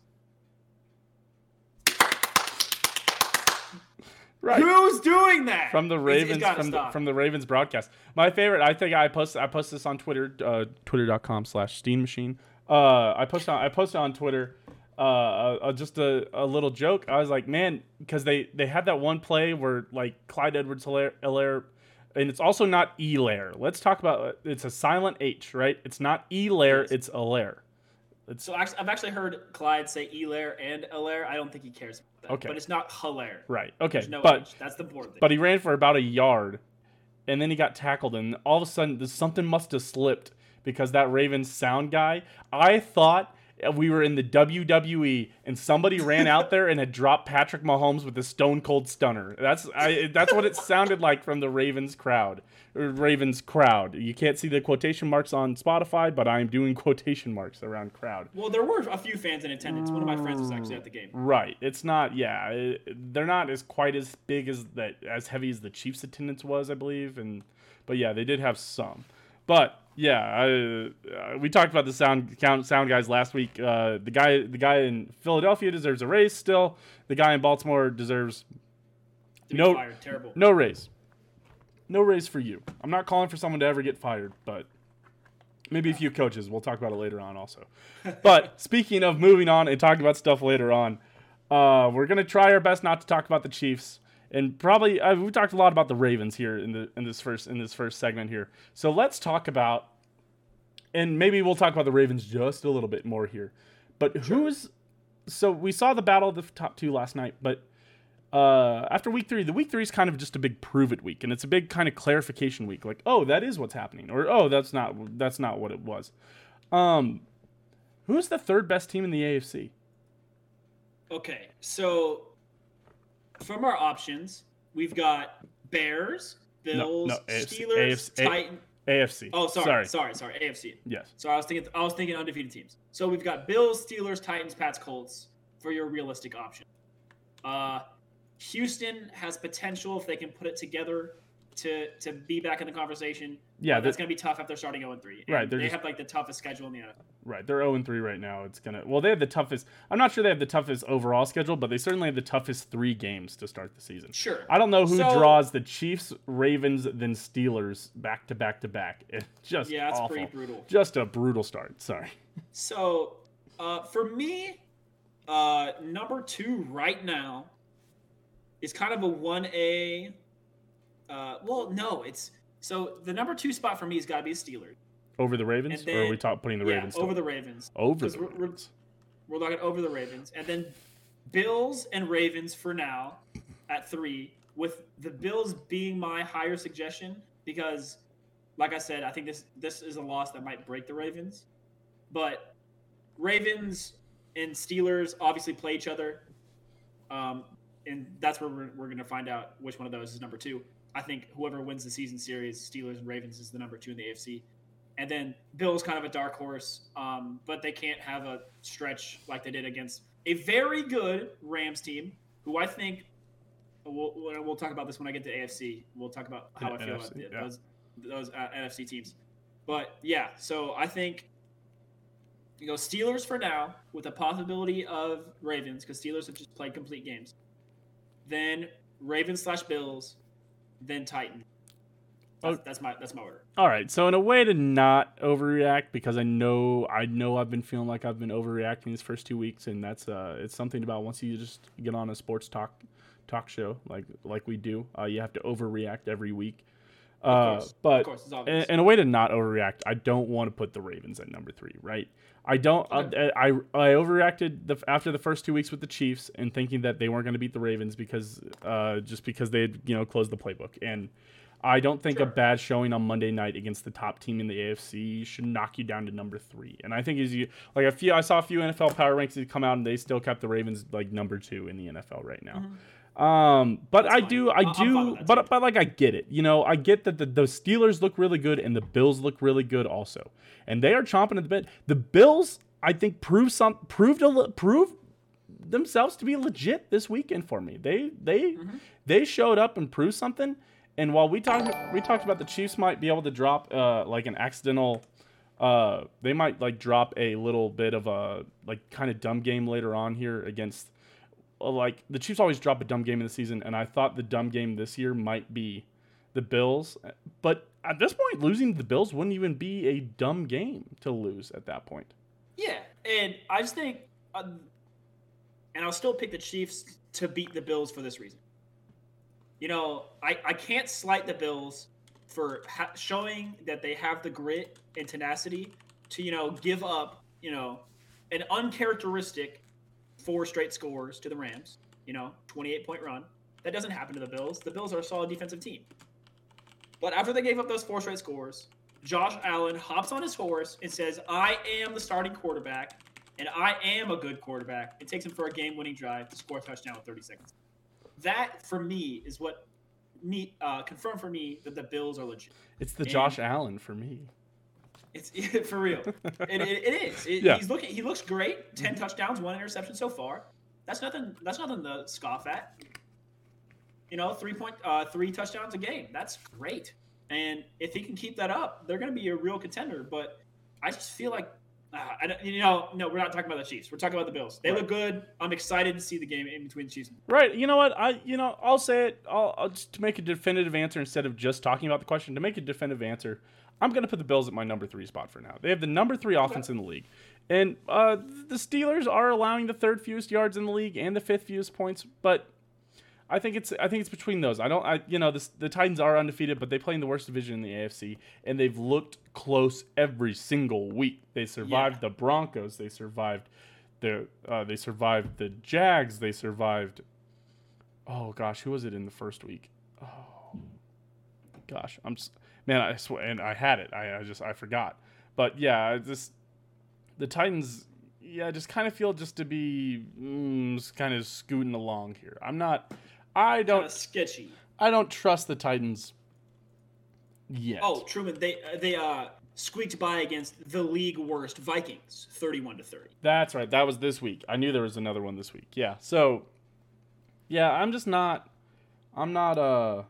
Right. Who's doing that? From the Ravens, from the, from the Ravens broadcast. My favorite, I think I post I post this on Twitter, uh, twitter.com slash Steam Machine. Uh, I posted on I posted on Twitter, uh, uh, uh, just a, a little joke. I was like, man, because they they had that one play where like Clyde Edwards Hilaire, and it's also not Elaire. Let's talk about it's a silent H, right? It's not Elaire, Yes. it's Alaire. So actually, I've actually heard Clyde say Elaire and Alaire. I don't think he cares about that. Okay. But it's not Hilaire. right. Okay, no but. That's the board thing. but he ran for about a yard and then he got tackled and all of a sudden something must have slipped because that ravens sound guy i thought we were in the wwe and somebody ran out there and had dropped patrick mahomes with a stone cold stunner that's I, that's what it sounded like from the ravens crowd ravens crowd you can't see the quotation marks on spotify but i'm doing quotation marks around crowd well, there were a few fans in attendance. One of my friends was actually at the game. Right. It's not. Yeah, it, they're not as quite as big as that, as heavy as the Chiefs' attendance was, I believe. And but yeah, they did have some. But yeah, I, uh, we talked about the sound count sound guys last week. Uh, the guy, the guy in Philadelphia deserves a raise. Still, the guy in Baltimore deserves No- fired. Terrible. no raise. No raise for you. I'm not calling for someone to ever get fired, but maybe a few coaches. We'll talk about it later on, also. But speaking of moving on and talking about stuff later on, uh, we're gonna try our best not to talk about the Chiefs, and probably uh, we talked a lot about the Ravens here in the in this first in this first segment here. So let's talk about, and maybe we'll talk about the Ravens just a little bit more here. But who's so we saw the battle of the top two last night, but uh, after week three, the week three is kind of just a big prove it week, and it's a big kind of clarification week. Like, oh, that is what's happening, or oh, that's not that's not what it was. Um, who's the third best team in the AFC? Okay, so from our options, we've got Bears, Bills, no, AFC, Steelers, AFC. Titan. AFC. Oh, sorry, sorry. sorry, sorry, AFC. Yes. So I was thinking, I was thinking undefeated teams. So we've got Bills, Steelers, Titans, Pats, Colts for your realistic option. Uh, Houston has potential if they can put it together to to be back in the conversation. Yeah, that's going to be tough if they're starting 0 3. Right, they're just- have like the toughest schedule in the NFL. Right. They're 0 3 right now. It's gonna. Well, they have the toughest. I'm not sure they have the toughest overall schedule, but they certainly have the toughest three games to start the season. Sure. I don't know who So- draws the Chiefs, Ravens, then Steelers back to back to back. It's just Yeah, it's pretty brutal. Just a brutal start. Sorry. So, uh, for me, uh, number two right now is kind of a one A. Uh, well, no, it's so the number two spot for me has got to be the Steelers. Over the Ravens, And or are we then- top putting the yeah, Ravens? over the Ravens. Over the we're- we're- Ravens. We're looking over the Ravens, and then Bills and Ravens for now at three, with the Bills being my higher suggestion because, like I said, I think this this is a loss that might break the Ravens, but Ravens and Steelers obviously play each other, um, and that's where we're, we're going to find out which one of those is number two. I think whoever wins the season series, Steelers and Ravens, is the number two in the AFC. And then Bills kind of a dark horse, um, but they can't have a stretch like they did against a very good Rams team, who I think we'll, we'll talk about this when I get to AFC. We'll talk about how Yeah, I feel NFC, about yeah. those those uh, NFC teams. But yeah, so I think you go Steelers for now with the possibility of Ravens because Steelers have just played complete games. Then Ravens slash Bills, then Titan. That's, Oh. that's my that's my order. All right. So in a way to not overreact, because I know I know I've been feeling like I've been overreacting these first two weeks, and that's uh, it's something about once you just get on a sports talk talk show like like we do, uh, you have to overreact every week. Uh, course. but course, in, in a way to not overreact, I don't want to put the Ravens at number three, right? I don't. Okay. I, I I overreacted the, after the first two weeks with the Chiefs and thinking that they weren't going to beat the Ravens because uh, just because they had you know closed the playbook and. I don't think Sure. a bad showing on Monday night against the top team in the AFC should knock you down to number three. And I think as you like a few, I saw a few NFL power rankings come out and they still kept the Ravens like number two in the NFL right now. Um, but Mm-hmm. That's I fine. do, I I- I'm do, but but like I get it. You know, I get that the, the Steelers look really good and the Bills look really good also, and they are chomping at the bit. The Bills, I think, proved some proved a proved themselves to be legit this weekend for me. They they Mm-hmm. they showed up and proved something. And while we talked we talked about the Chiefs might be able to drop uh, like an accidental Uh, they might like drop a little bit of a like kind of dumb game later on here against uh, like the Chiefs always drop a dumb game in the season, and I thought the dumb game this year might be the Bills. But at this point, losing the Bills wouldn't even be a dumb game to lose at that point. Yeah, and I just think, uh, and I'll still pick the Chiefs to beat the Bills for this reason. You know, I, I can't slight the Bills for ha- showing that they have the grit and tenacity to, you know, give up, you know, an uncharacteristic four straight scores to the Rams, you know, 28 point run. That doesn't happen to the Bills. The Bills are a solid defensive team. But after they gave up those four straight scores, Josh Allen hops on his horse and says, I am the starting quarterback, and I am a good quarterback. It takes him for a game winning drive to score a touchdown with 30 seconds. That, for me, is what me uh, confirmed for me that the Bills are legit. It's the and Josh Allen for me. It's for real. it, it, it is. It, yeah. He's looking. He looks great. 10 mm-hmm. touchdowns, one interception so far. That's nothing. That's nothing to scoff at. You know, three point, uh, three touchdowns a game. That's great. And if he can keep that up, they're going to be a real contender. But I just feel like, uh, I, you know, no, we're not talking about the Chiefs. We're talking about the Bills. They right. look good. I'm excited to see the game in between the Chiefs. Right. You know what? I, you know, I'll say it. I'll, I'll just to make a definitive answer instead of just talking about the question. To make a definitive answer, I'm going to put the Bills at my number three spot for now. They have the number three offense okay. in the league. And uh, the Steelers are allowing the third fewest yards in the league and the fifth fewest points, but I think it's I think it's between those. I don't I you know the the Titans are undefeated, but they play in the worst division in the AFC, and they've looked close every single week. They survived yeah. the Broncos. They survived the uh, they survived the Jags. They survived. Oh gosh, who was it in the first week? Oh gosh, I'm just man. I swear, and I had it. I, I just I forgot. But yeah, just the Titans yeah, just kind of feel just to be mm, kind of scooting along here. I'm not. I don't Kinda sketchy. I don't trust the Titans yet. Oh, Truman, they uh, they uh squeaked by against the league worst Vikings, thirty-one to thirty. That's right. That was this week. I knew there was another one this week. Yeah. So, yeah, I'm just not. I'm not. Uh.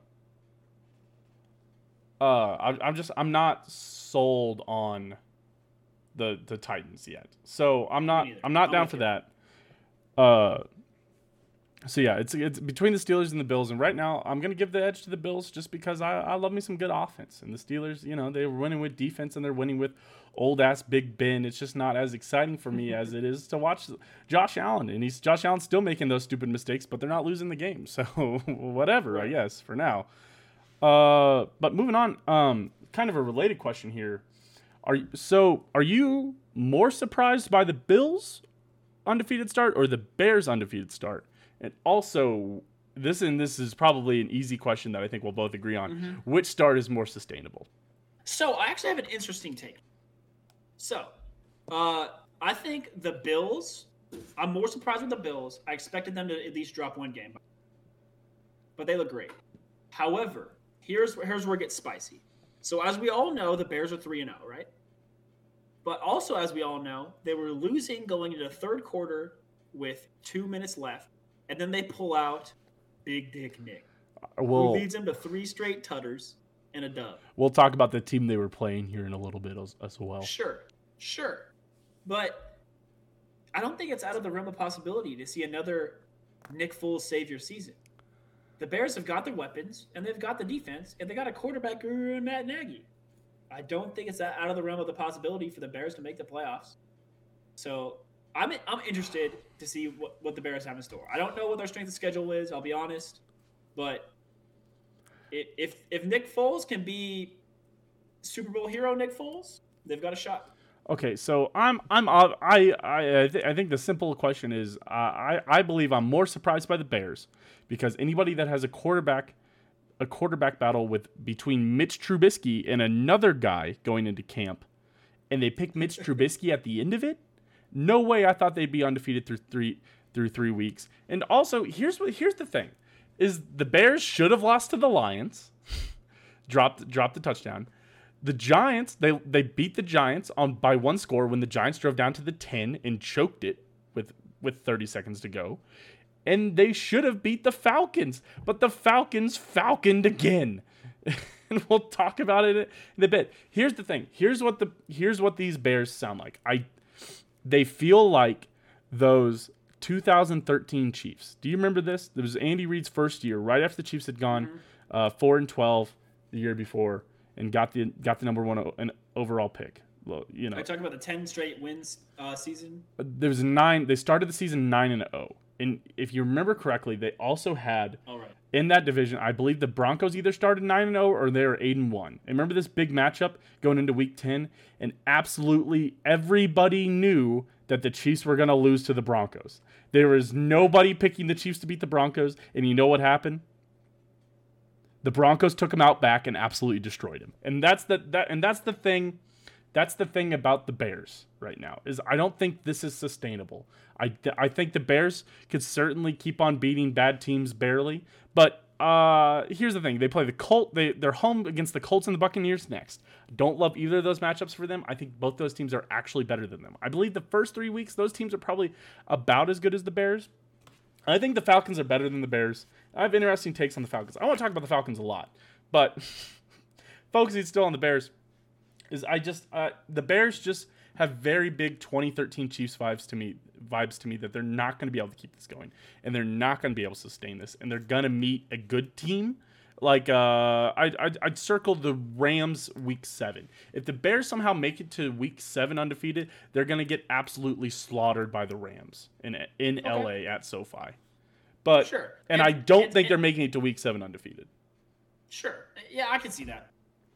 Uh, I, I'm just. I'm not sold on the the Titans yet. So I'm not. I'm not down for that. Uh so yeah, it's it's between the Steelers and the Bills, and right now I'm gonna give the edge to the Bills just because I, I love me some good offense, and the Steelers, you know, they're winning with defense and they're winning with old ass Big Ben. It's just not as exciting for me as it is to watch Josh Allen, and he's Josh Allen's still making those stupid mistakes, but they're not losing the game, so whatever, I guess for now. Uh, but moving on, um, kind of a related question here. Are so are you more surprised by the Bills undefeated start or the Bears undefeated start? And also, this and this is probably an easy question that I think we'll both agree on. Mm-hmm. Which start is more sustainable? So I actually have an interesting take. So, uh, I think the Bills. I'm more surprised with the Bills. I expected them to at least drop one game, but they look great. However, here's here's where it gets spicy. So as we all know, the Bears are three and zero, oh, right? But also, as we all know, they were losing going into the third quarter with two minutes left and then they pull out Big Dick Nick, well, who leads them to three straight tutters and a dub. We'll talk about the team they were playing here in a little bit as, as well. Sure, sure, but I don't think it's out of the realm of possibility to see another Nick Foles savior season. The Bears have got their weapons and they've got the defense and they got a quarterback guru in Matt Nagy. I don't think it's that out of the realm of the possibility for the Bears to make the playoffs. So I'm I'm interested to see what, what the Bears have in store. I don't know what their strength of schedule is. I'll be honest, but if if Nick Foles can be Super Bowl hero Nick Foles, they've got a shot. Okay, so I'm I'm I I I, th- I think the simple question is uh, I I believe I'm more surprised by the Bears because anybody that has a quarterback a quarterback battle with between Mitch Trubisky and another guy going into camp, and they pick Mitch Trubisky at the end of it no way I thought they'd be undefeated through three through three weeks. And also, here's what here's the thing: is the Bears should have lost to the Lions, dropped dropped the touchdown. The Giants they they beat the Giants on by one score when the Giants drove down to the ten and choked it with with 30 seconds to go. And they should have beat the Falcons, but the Falcons falconed again. and we'll talk about it in a bit. Here's the thing. Here's what the here's what these Bears sound like. I they feel like those 2013 Chiefs. Do you remember this? It was Andy Reid's first year, right after the Chiefs had gone mm-hmm. uh, four and 12 the year before, and got the got the number one an overall pick. Well, you know, are you talking about the 10 straight wins uh, season? There was nine. They started the season nine and zero, and if you remember correctly, they also had in that division. I believe the Broncos either started nine and zero oh or they were eight and one. And remember this big matchup going into Week 10, and absolutely everybody knew that the Chiefs were going to lose to the Broncos. There was nobody picking the Chiefs to beat the Broncos, and you know what happened? The Broncos took him out back and absolutely destroyed him. And that's the that and that's the thing that's the thing about the Bears right now is I don't think this is sustainable. I, I think the Bears could certainly keep on beating bad teams barely, but uh, here's the thing: they play the Colt. They they're home against the Colts and the Buccaneers next. Don't love either of those matchups for them. I think both those teams are actually better than them. I believe the first three weeks those teams are probably about as good as the Bears. I think the Falcons are better than the Bears. I have interesting takes on the Falcons. I want to talk about the Falcons a lot, but focusing still on the Bears is I just uh, the Bears just have very big 2013 Chiefs vibes to me vibes to me that they're not going to be able to keep this going and they're not going to be able to sustain this and they're going to meet a good team like uh, I I'd, I'd circle the Rams week seven. If the Bears somehow make it to week seven undefeated, they're gonna get absolutely slaughtered by the Rams in in okay. LA at SoFi. But sure, and, and I don't and, think and, they're making it to week seven undefeated. Sure, yeah, I can see that.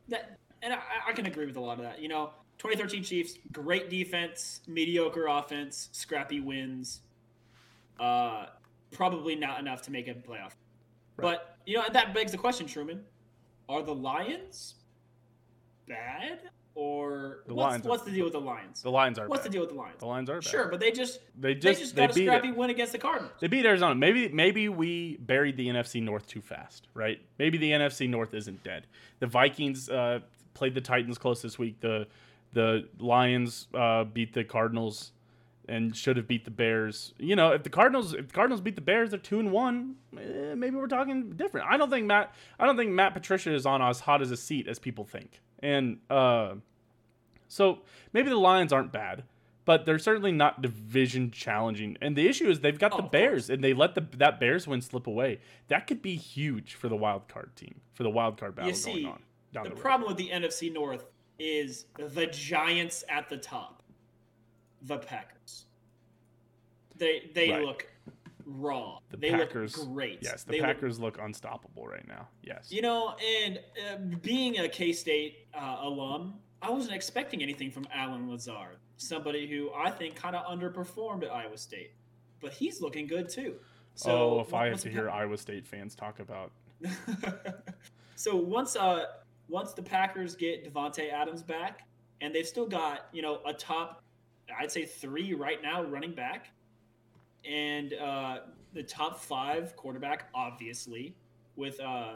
That and I, I can agree with a lot of that. You know, 2013 Chiefs, great defense, mediocre offense, scrappy wins. Uh, probably not enough to make a playoff. Right. But you know and that begs the question, Truman: Are the Lions bad, or the what's, Lions what's the deal with the Lions? The Lions are. What's bad. the deal with the Lions? The Lions are bad. sure, but they just they just they, just got they a scrappy it. win against the Cardinals. They beat Arizona. Maybe maybe we buried the NFC North too fast, right? Maybe the NFC North isn't dead. The Vikings uh, played the Titans close this week. The the Lions uh, beat the Cardinals and should have beat the Bears. You know, if the Cardinals if the Cardinals beat the Bears, they're two and one. Eh, maybe we're talking different. I don't think Matt I don't think Matt Patricia is on as hot as a seat as people think. And uh, so maybe the Lions aren't bad, but they're certainly not division challenging. And the issue is they've got oh, the Bears, and they let the that Bears win slip away. That could be huge for the wild card team for the wild card battle see, going on. The, the problem with the NFC North is the Giants at the top, the Packers. They they right. look raw. The they Packers, look great. Yes, the they Packers look, look, unstoppable right now. Yes. You know, and uh, being a K State uh, alum, I wasn't expecting anything from Allen Lazard, somebody who I think kind of underperformed at Iowa State, but he's looking good too. So, oh, if I have to hear Iowa State fans talk about. so once uh once the Packers get Davante Adams back, and they've still got you know a top, I'd say three right now running back, and uh, the top five quarterback, obviously, with uh,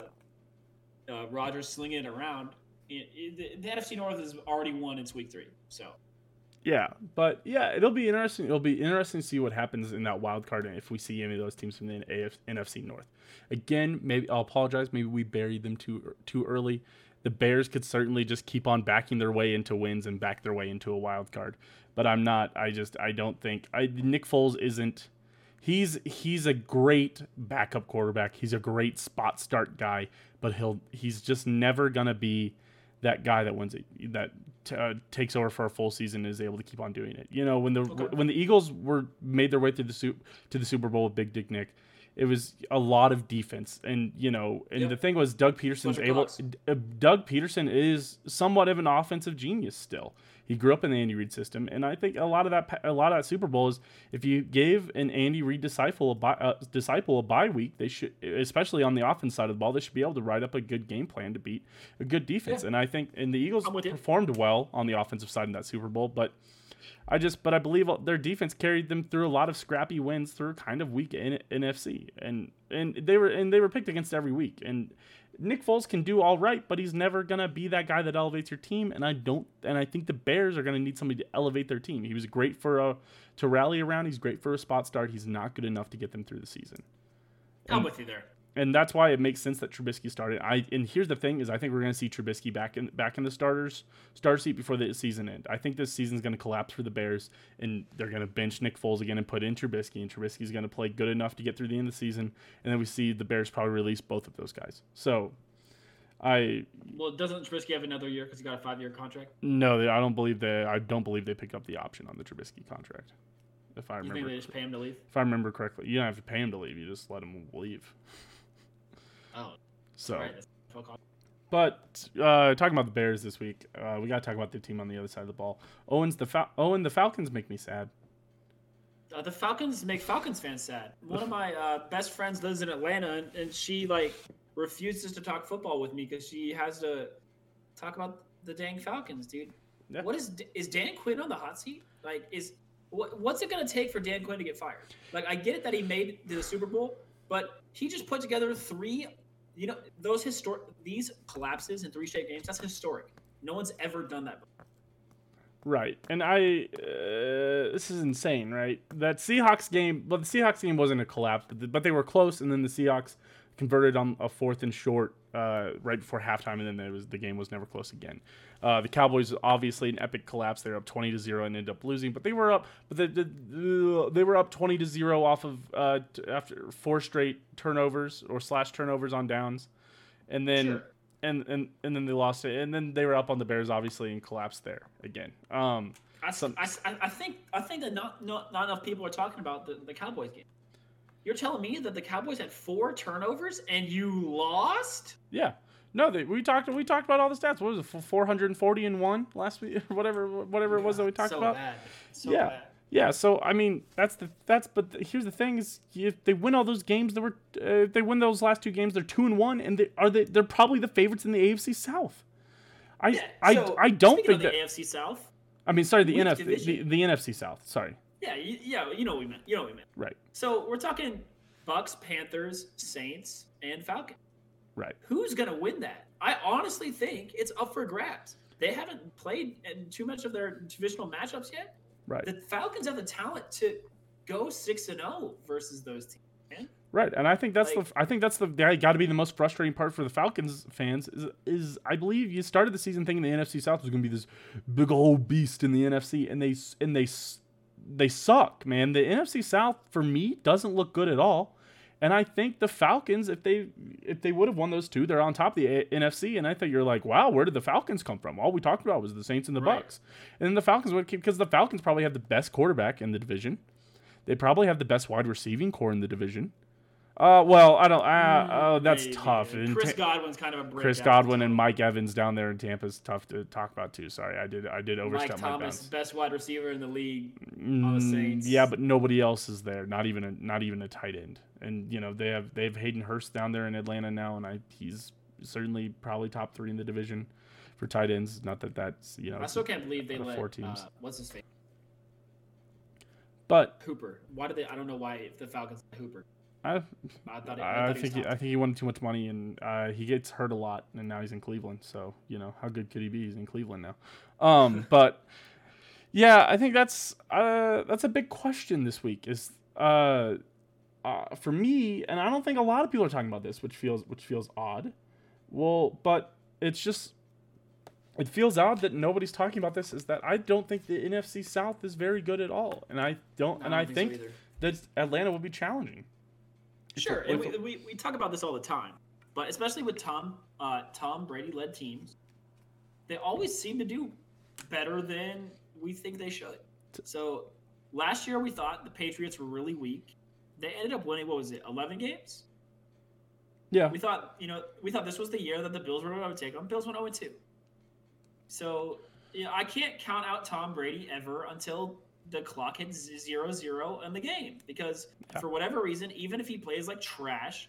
uh, Rodgers slinging it around. It, it, the, the NFC North has already won its week three, so. Yeah, but yeah, it'll be interesting. It'll be interesting to see what happens in that wild card and if we see any of those teams from the AF, NFC North. Again, maybe I'll apologize. Maybe we buried them too too early the Bears could certainly just keep on backing their way into wins and back their way into a wild card. But I'm not. I just I don't think I Nick Foles isn't. He's he's a great backup quarterback. He's a great spot start guy, but he'll he's just never gonna be that guy that wins it that t- uh, takes over for a full season and is able to keep on doing it. You know when the okay. when the Eagles were made their way through the soup to the Super Bowl with Big Dick Nick it was a lot of defense, and you know, and yep. the thing was, Doug Pederson's able. Uh, Doug Pederson is somewhat of an offensive genius still. He grew up in the Andy Reid system, and I think a lot of that, a lot of that Super Bowl is if you gave an Andy Reid disciple a bye, uh, disciple a bye week, they should, especially on the offense side of the ball, they should be able to write up a good game plan to beat a good defense. Yeah. And I think, and the Eagles performed well on the offensive side in that Super Bowl, but I just, but I believe their defense carried them through a lot of scrappy wins through kind of weak N- NFC, and and they were and they were picked against every week. And Nick Foles can do all right, but he's never gonna be that guy that elevates your team. And I don't, and I think the Bears are gonna need somebody to elevate their team. He was great for a to rally around. He's great for a spot start. He's not good enough to get them through the season. And, I'm with you there. And that's why it makes sense that Trubisky started. I and here's the thing: is I think we're going to see Trubisky back in back in the starters star seat before the season end. I think this season's going to collapse for the Bears, and they're going to bench Nick Foles again and put in Trubisky, and Trubisky's going to play good enough to get through the end of the season, and then we see the Bears probably release both of those guys. So, I Well, doesn't Trubisky have another year because he got a five-year contract? no, I don't believe they. I don't believe they picked up the option on the Trubisky contract. If I remember, You think they just pay him to leave? if I remember correctly, you don't have to pay him to leave. You just let him leave. Oh, So. right. that's full contract. But uh, talking about the Bears this week, uh, we got to talk about the team on the other side of the ball. Owens, the Fal- Owen, the Falcons make me sad. Uh, the Falcons make Falcons fans sad. One of my uh, best friends lives in Atlanta, and, and she like refuses to talk football with me because she has to talk about the dang Falcons, dude. Yeah. What is is Dan Quinn on the hot seat? Like, is what, what's it gonna take for Dan Quinn to get fired? Like, I get it that he made the Super Bowl, but he just put together three. You know, those historic these collapses in three straight games. That's historic. No one's ever done that. Before. Right, and I uh, this is insane, right? That Seahawks game, but the Seahawks game wasn't a collapse, but, the, but they were close, and then the Seahawks converted on a fourth and short uh, right before halftime, and then there was the game was never close again. Uh, the Cowboys obviously an epic collapse. They were up twenty to zero and ended up losing, but they were up, but they, they, they were up twenty to zero off of uh, t- after four straight turnovers or slash turnovers on downs, and then Sure. and and and then they lost it, and then they were up on the Bears obviously and collapsed there again. Um, I, Some- I- I think I think that not, not not enough people are talking about the, the Cowboys game. You're telling me that the Cowboys had four turnovers and you lost? yeah, no, they, we talked we talked about all the stats. What was it, four hundred and forty and one last week, whatever whatever it was that we talked so about. Bad. So Yeah. bad. Yeah, so I mean that's the that's but the, here's the thing is if they win all those games, they were uh, if they win those last two games, they're two and one, and they are they they're probably the favorites in the AFC South. I Yeah, I, so, I don't think that the AFC South. I mean sorry the NFC the, division. the NFC South sorry Yeah, you, yeah, you know what we meant. You know what we meant. right So we're talking Bucks, Panthers, Saints, and Falcons. right Who's gonna win that? I honestly think it's up for grabs. They haven't played in too much of their divisional matchups yet. right The Falcons have the talent to go six and zero versus those teams. Man. Right, and I think that's Like- the I think that's the got to be the most frustrating part for the Falcons fans is is I believe you started the season thinking the NFC South was going to be this big old beast in the NFC, and they and they they suck, man. The NFC South for me doesn't look good at all, and I think the Falcons if they if they would have won those two, they're on top of the A- NFC, and I think you're like, wow, where did the Falcons come from? All we talked about was the Saints and the Right. Bucks, and then the Falcons would keep because the Falcons probably have the best quarterback in the division. They probably have the best wide receiving corps in the division. Uh, well, I don't. Uh, oh, that's Maybe. tough. And Chris Godwin's kind of a breakout. Chris Godwin and Mike Evans down there in Tampa is tough to talk about too. Sorry, I did. I did Mike overstep my Thomas, best wide receiver in the league. Mm, the Saints. Yeah, but nobody else is there. Not even a not even a tight end. And you know they have they have Hayden Hurst down there in Atlanta now, and I he's certainly probably top three in the division for tight ends. Not that that's you know, I still can't believe they let four teams. Uh, what's his face but Hooper. Why did they? I don't know why the Falcons Hooper. I I thought. It, I, thought he think he, I think he wanted too much money, and uh, he gets hurt a lot, and now he's in Cleveland. So you know how good could he be? He's in Cleveland now. Um, but yeah, I think that's uh, that's a big question this week. Is uh, uh, for me, and I don't think a lot of people are talking about this, which feels which feels odd. Well, but it's just it feels odd that nobody's talking about this. Is that I don't think the NFC South is very good at all, and I don't, No, and I I think so that Atlanta would be challenging. Sure, and we, we, we talk about this all the time, but especially with Tom uh, Tom Brady led teams, they always seem to do better than we think they should. So last year we thought the Patriots were really weak. They ended up winning what was it, eleven games? Yeah, We thought you know we thought this was the year that the Bills were going to take them. Bills went 0 2. So you know, I can't count out Tom Brady ever until the clock hits zero zero in the game because Yeah. for whatever reason, even if he plays like trash,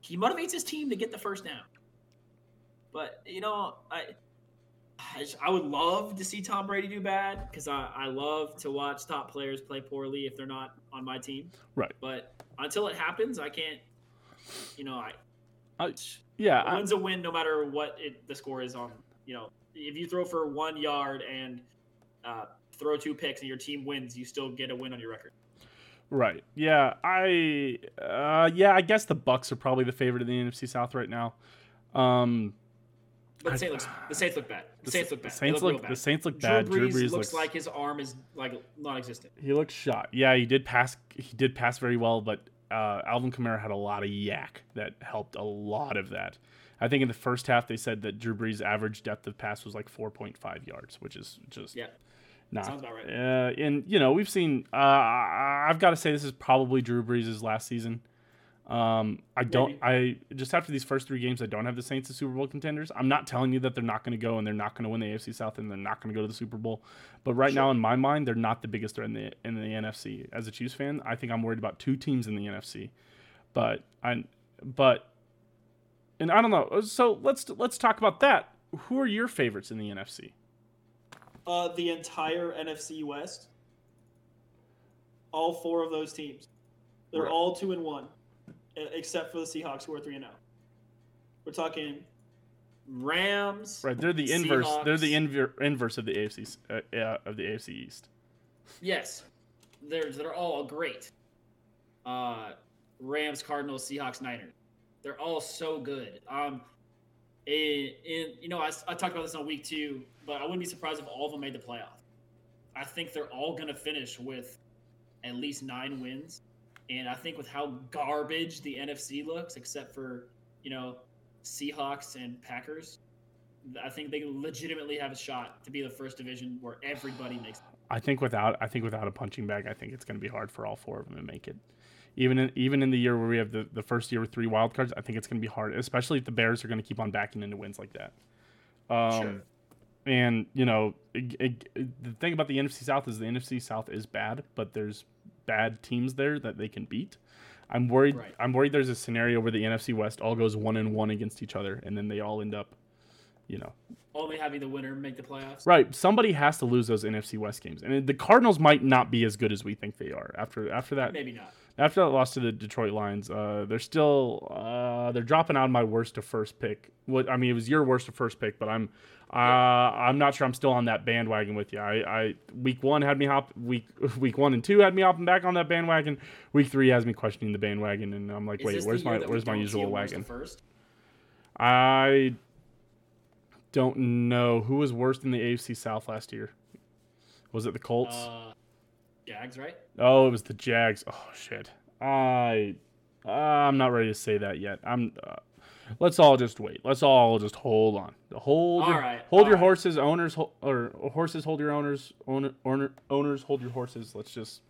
he motivates his team to get the first down. But you know, I I, just- I would love to see Tom Brady do bad because I, I love to watch top players play poorly if they're not on my team. Right. But until it happens, I can't. You know, I I, yeah, a I, win's a win no matter what it, the score is on. You know, if you throw for one yard and uh, throw two picks and your team wins, you still get a win on your record. Right. Yeah. I. Uh, yeah. I guess the Bucks are probably the favorite in the NFC South right now. Um, But the Saints, looks, the Saints look bad. The Saints look bad. Saints real look. bad. The Saints look Drew bad. Brees, Drew Brees looks, looks like his arm is like non-existent. he looks shot. Yeah, he did pass. He did pass very well, but uh, Alvin Kamara had a lot of YAC that helped a lot of that. I think in the first half they said that Drew Brees' average depth of pass was like 4.5 yards, which is just Yeah. Nah. Sounds about right. Uh, and you know we've seen. Uh, I've got to say this is probably Drew Brees' last season. Um, I don't. I just after these first three games, I don't have the Saints as Super Bowl contenders. I'm not telling you that they're not going to go and they're not going to win the AFC South and they're not going to go to the Super Bowl. But right now, in my mind, they're not the biggest threat in the in the NFC. As a Chiefs fan, I think I'm worried about two teams in the NFC. But I, but, and I don't know. So let's let's talk about that. Who are your favorites in the NFC? Uh, the entire NFC West. All four of those teams, they're Right. all two and one, except for the Seahawks, who are three and zero. We're talking Rams. Right, they're the inverse. They're the inver- inverse of the AFC uh, uh, of the AFC East. Yes, they're they're all great. Uh, Rams, Cardinals, Seahawks, Niners. They're all so good. Um, in, in you know, I, I talked about this on week two, but I wouldn't be surprised if all of them made the playoff. I think they're all going to finish with at least nine wins, and I think with how garbage the NFC looks, except for you know Seahawks and Packers, I think they legitimately have a shot to be the first division where everybody makes. I think without I think without a punching bag, I think it's going to be hard for all four of them to make it. Even in, even in the year where we have the, the first year with three wild cards, I think it's going to be hard, especially if the Bears are going to keep on backing into wins like that. Um, Sure. And you know, it, it, the thing about the NFC South is the NFC South is bad, but there's bad teams there that they can beat. I'm worried. Right. I'm worried. There's a scenario where the NFC West all goes one and one against each other, and then they all end up, you know, only having the winner make the playoffs. Right. Somebody has to lose those NFC West games, and the Cardinals might not be as good as we think they are after after that. Maybe not. After that loss to the Detroit Lions, uh, they're still uh, they're dropping out of my worst to first pick. What I mean, it was your worst to first pick, but I'm uh, I'm not sure I'm still on that bandwagon with you. I, I week one had me hop week week one and two had me hopping back on that bandwagon. Week three has me questioning the bandwagon, and I'm like, Is wait, where's my where's my usual a worst to wagon? First, I don't know who was worst in the AFC South last year. Was it the Colts? uh, Jags, right? Oh, it was the Jags. Oh shit. I I'm not ready to say that yet. I'm. Uh, let's all just wait. Let's all just hold on. Hold your, All right, hold all your right. horses. Owners ho- or, or horses hold your owners. Owner, owner owners hold your horses. Let's just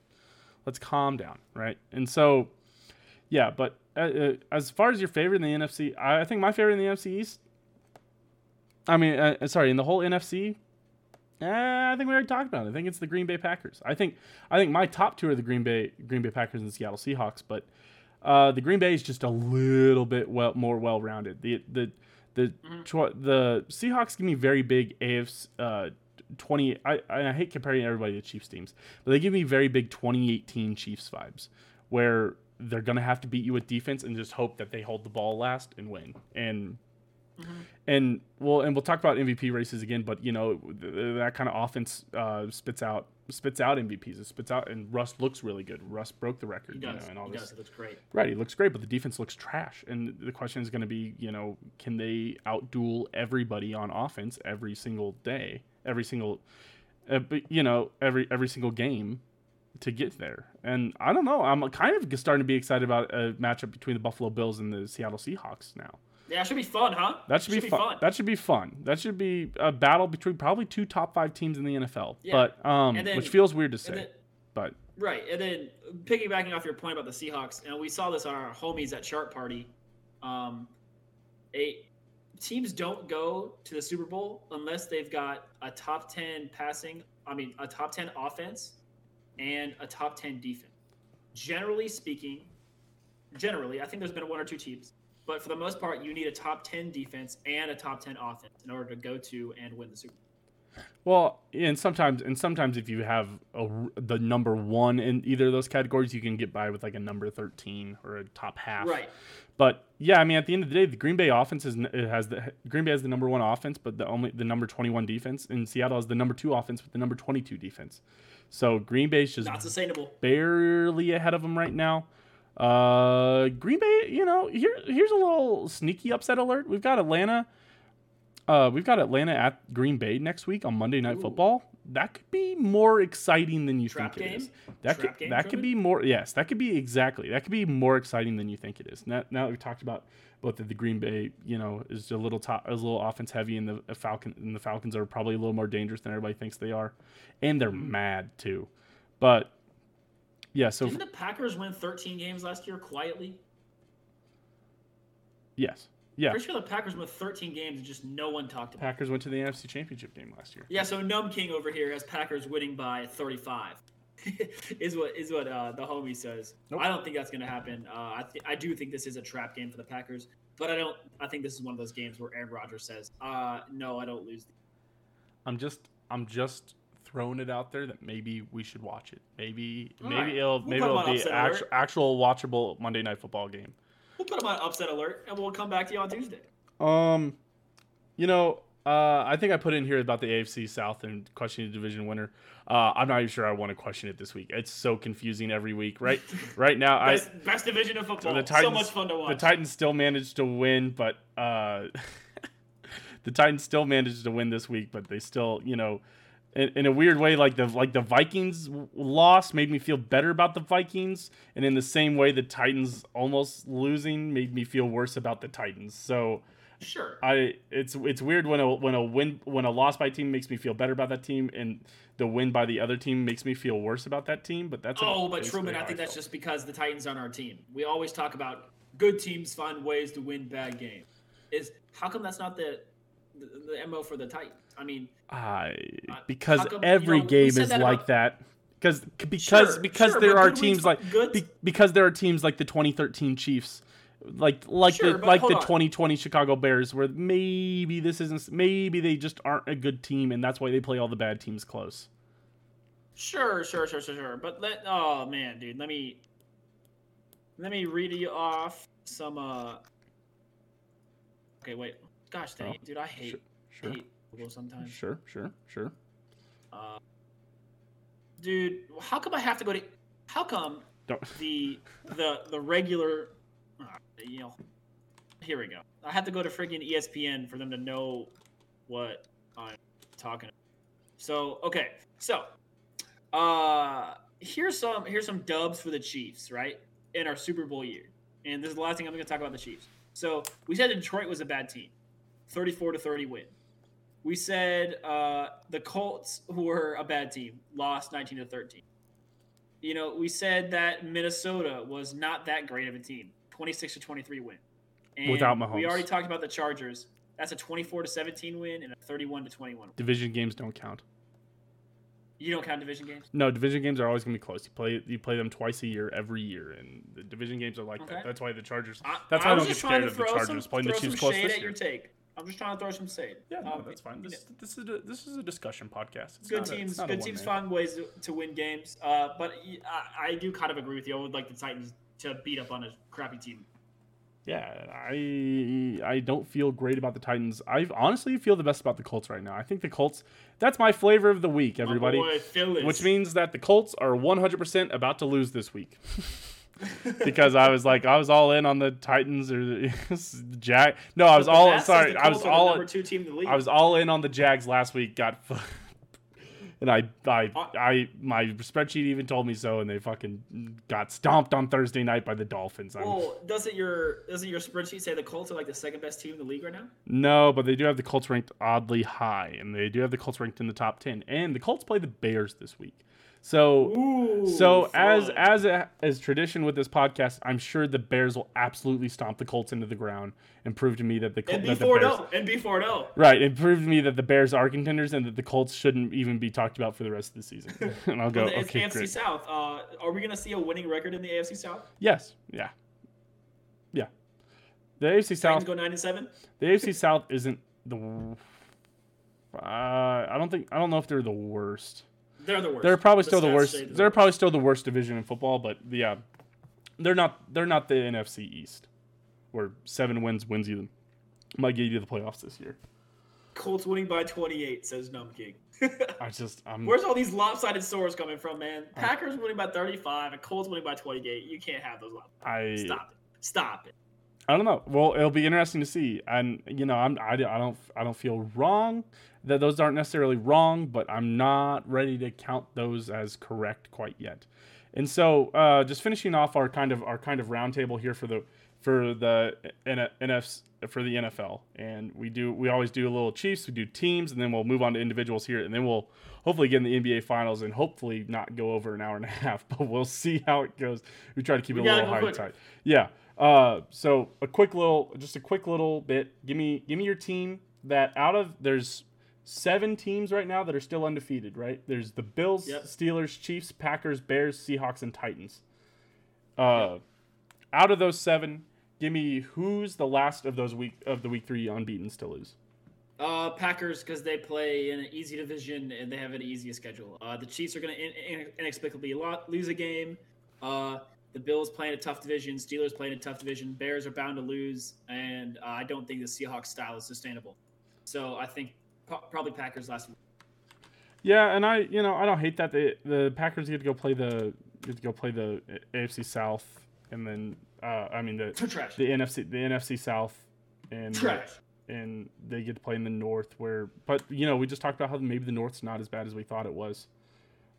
let's calm down, right? And so, yeah. But uh, uh, as far as your favorite in the NFC, I, I think my favorite in the NFC East. I mean, uh, sorry, in the whole NFC, Eh, I think we already talked about it. I think it's the Green Bay Packers. I think I think my top two are the Green Bay Green Bay Packers and the Seattle Seahawks, but uh, the Green Bay is just a little bit well more well rounded. The the the tw- the Seahawks give me very big AFC uh, twenty. I I hate comparing everybody to Chiefs teams, but they give me very big 2018 Chiefs vibes, where they're gonna have to beat you with defense and just hope that they hold the ball last and win. And and well, and we'll talk about MVP races again, but you know th- th- that kind of offense uh, spits out spits out MVPs. It spits out, and Russ looks really good. Russ broke the record, He you does. know, and all he this. does. It looks great. Right, he looks great, but the defense looks trash. And the question is going to be, you know, can they outduel everybody on offense every single day, every single, uh, you know, every every single game to get there? And I don't know. I'm kind of starting to be excited about a matchup between the Buffalo Bills and the Seattle Seahawks now. Yeah, it should be fun, huh? That should, be, fun. That should be fun. That should be a battle between probably two top five teams in the NFL. Yeah. But um, then- which feels weird to say. then- but Right, and then piggybacking off your point about the Seahawks, and we saw this on our homies at Sharp Party. Um, a teams don't go to the Super Bowl unless they've got a top ten passing. I mean, a top ten offense and a top ten defense. Generally speaking, generally, I think there's been one or two teams, but for the most part, you need a top ten defense and a top ten offense in order to go to and win the Super. Bowl. Well, and sometimes and sometimes if you have a, the number one in either of those categories, you can get by with like a number thirteen or a top half. Right. But yeah, I mean, at the end of the day, the Green Bay offense is it has the Green Bay has the number one offense, but the only the number twenty one defense, and Seattle has the number two offense with the number twenty two defense. So Green Bay's just Not sustainable. barely ahead of them right now. Uh, Green Bay, you know, here here's a little sneaky upset alert. We've got Atlanta. Uh, we've got Atlanta at Green Bay next week on Monday Night Ooh. Football. That could be more exciting than you Trap think it game? is. That Trap could game, that could be more. Yes, that could be exactly. That could be more exciting than you think it is. Now, now that we've talked about both that the Green Bay, you know, is a little top, is a little offense heavy, and the Falcon and the Falcons are probably a little more dangerous than everybody thinks they are, and they're Mm-hmm. mad too. But yeah, so Didn't the Packers win 13 games last year quietly? yes, yeah. Pretty sure the Packers won 13 games and just no one talked about. it. Packers went to the NFC Championship game last year. Yeah, so Numb King over here has Packers winning by 35. is what is what uh, the homie says. Nope. I don't think that's going to happen. Uh, I th- I do think this is a trap game for the Packers, but I don't. I think this is one of those games where Aaron Rodgers says, uh, "No, I don't lose." I'm just I'm just throwing it out there that maybe we should watch it. Maybe All maybe right. it'll We'll maybe it'll be actual, actual watchable Monday night football game. We'll put them on upset alert, and we'll come back to you on Tuesday. Um, you know, uh, I think I put in here about the AFC South and questioning the division winner. Uh, I'm not even sure I want to question it this week. It's so confusing every week. Right, right now, I Best, best division of football. the Titans, so much fun to watch. the Titans still managed to win, but uh, the Titans still managed to win this week, but they still, you know, in, in a weird way, like the like the Vikings loss made me feel better about the Vikings, and in the same way, the Titans almost losing made me feel worse about the Titans. So. sure. I it's it's weird when a when a win when a loss by team makes me feel better about that team and the win by the other team makes me feel worse about that team. But that's Oh, but Truman, I think that's just because the Titans aren't our team. We always talk about good teams find ways to win bad games. Is how come that's not the the, the mo for the Titans? I mean, I Uh, because come- every you know, game is that like that. Because because Sure, because sure, there are teams like good- be, because there are teams like the 2013 Chiefs, like like Sure, the like the on. 2020 Chicago Bears, where maybe this isn't maybe they just aren't a good team and that's why they play all the bad teams close. sure, sure, sure, sure, sure. But let oh man, dude, let me let me read you off some. uh Okay, wait. Gosh dang Oh, dude, I hate Sure, hate Google sometimes. sure, sure, sure. Uh, dude, how come I have to go to? How come Don't. the the the regular? Uh, you know, here we go. I have to go to freaking E ESPN for them to know what I'm talking. about. So okay, so uh, here's some here's some dubs for the Chiefs, right? In our Super Bowl year, and this is the last thing I'm going to talk about the Chiefs. So we said Detroit was a bad team, 34 to 30 win. We said uh, the Colts, who were a bad team, lost 19 to 13. You know, we said that Minnesota was not that great of a team, 26 to 23 win. And Without Mahomes, We already talked about the Chargers. That's a 24 to 17 win and a 31 to 21. win. Division games don't count. You don't count division games. No, division games are always gonna be close. You play you play them twice a year, every year, and the division games are like Okay. that. That's why the Chargers. I, That's I why I don't get scared of the Chargers some, playing the Chiefs close this at year. your take. I'm just trying to throw some shade. Yeah, no, Um, that's fine. This this is a, this is a discussion podcast. It's good not a- it's teams a good teams find ways to, to win games uh, but I do kind of agree with you i would like the titans to beat up on a crappy team Yeah, I I don't feel great about the Titans. I honestly feel the best about the Colts right now. I think the Colts. That's my flavor of the week, everybody. boy Which means that the Colts are 100% about to lose this week. because I was like, I was all in on the Titans or the Jag. No, I was all sorry. I was all number two team in the league I was all in on the Jags last week. Got and I I Uh, I my spreadsheet even told me so, and they fucking got stomped on Thursday night by the Dolphins. I'm- well doesn't your doesn't your spreadsheet say the colts are like the second best team in the league right now No, but they do have the Colts ranked oddly high, and they do have the Colts ranked in the top ten. And the Colts play the Bears this week. So, Ooh, so as fun. as a, as tradition with this podcast, I'm sure the Bears will absolutely stomp the Colts into the ground and prove to me that the Colts and the B4 no and B4 no right and prove to me that the Bears are contenders and that the Colts shouldn't even be talked about for the rest of the season. and I'll go, it's okay, AFC great. South. Uh, are we gonna see a winning record in the AFC South? Yes, yeah, yeah. The AFC South go nine and seven. The AFC South isn't the. Uh, I don't think I don't know if they're the worst. They're the worst. They're probably still the stats worst. They're worst. probably still the worst division in football, but yeah, they're not. They're not the NFC East, where seven wins wins you might get you to the playoffs this year. Colts winning by 28, says Numb King. I just I'm Where's all these lopsided scores coming from, man? Packers winning by 35 and Colts winning by 28. You can't have those lopsided. I Stop it. Stop it. I don't know. Well, it'll be interesting to see, and you know, I'm I, I don't I don't feel wrong that those aren't necessarily wrong, but I'm not ready to count those as correct quite yet. And so, uh, just finishing off our kind of our kind of roundtable here for the for the NFs for the NFL, and we do we always do a little Chiefs, we do teams, and then we'll move on to individuals here, and then we'll hopefully get in the NBA Finals, and hopefully not go over an hour and a half, but we'll see how it goes. We try to keep We it a little quicker. tight. Yeah. Uh, so a quick little, just a quick little bit. Give me, give me your team that out of there's seven teams right now that are still undefeated. Right? There's the Bills, Yep. Steelers, Chiefs, Packers, Bears, Seahawks, and Titans. Uh, out of those seven, give me who's the last of those week of the week three unbeaten to lose. Uh, Packers because they play in an easy division and they have an easier schedule. Uh, the Chiefs are going to in- in- inexplicably lo- lose a game. Uh, the Bills playing a tough division. Steelers playing a tough division. Bears are bound to lose, and uh, I don't think the Seahawks style is sustainable. So I think pro- probably Packers last week. Yeah, and I, you know, I don't hate that the the Packers get to go play the get to go play the AFC South, and then uh, I mean the Trash. the NFC the NFC South, and Trash. and they get to play in the North. Where, but you know, we just talked about how maybe the North's not as bad as we thought it was.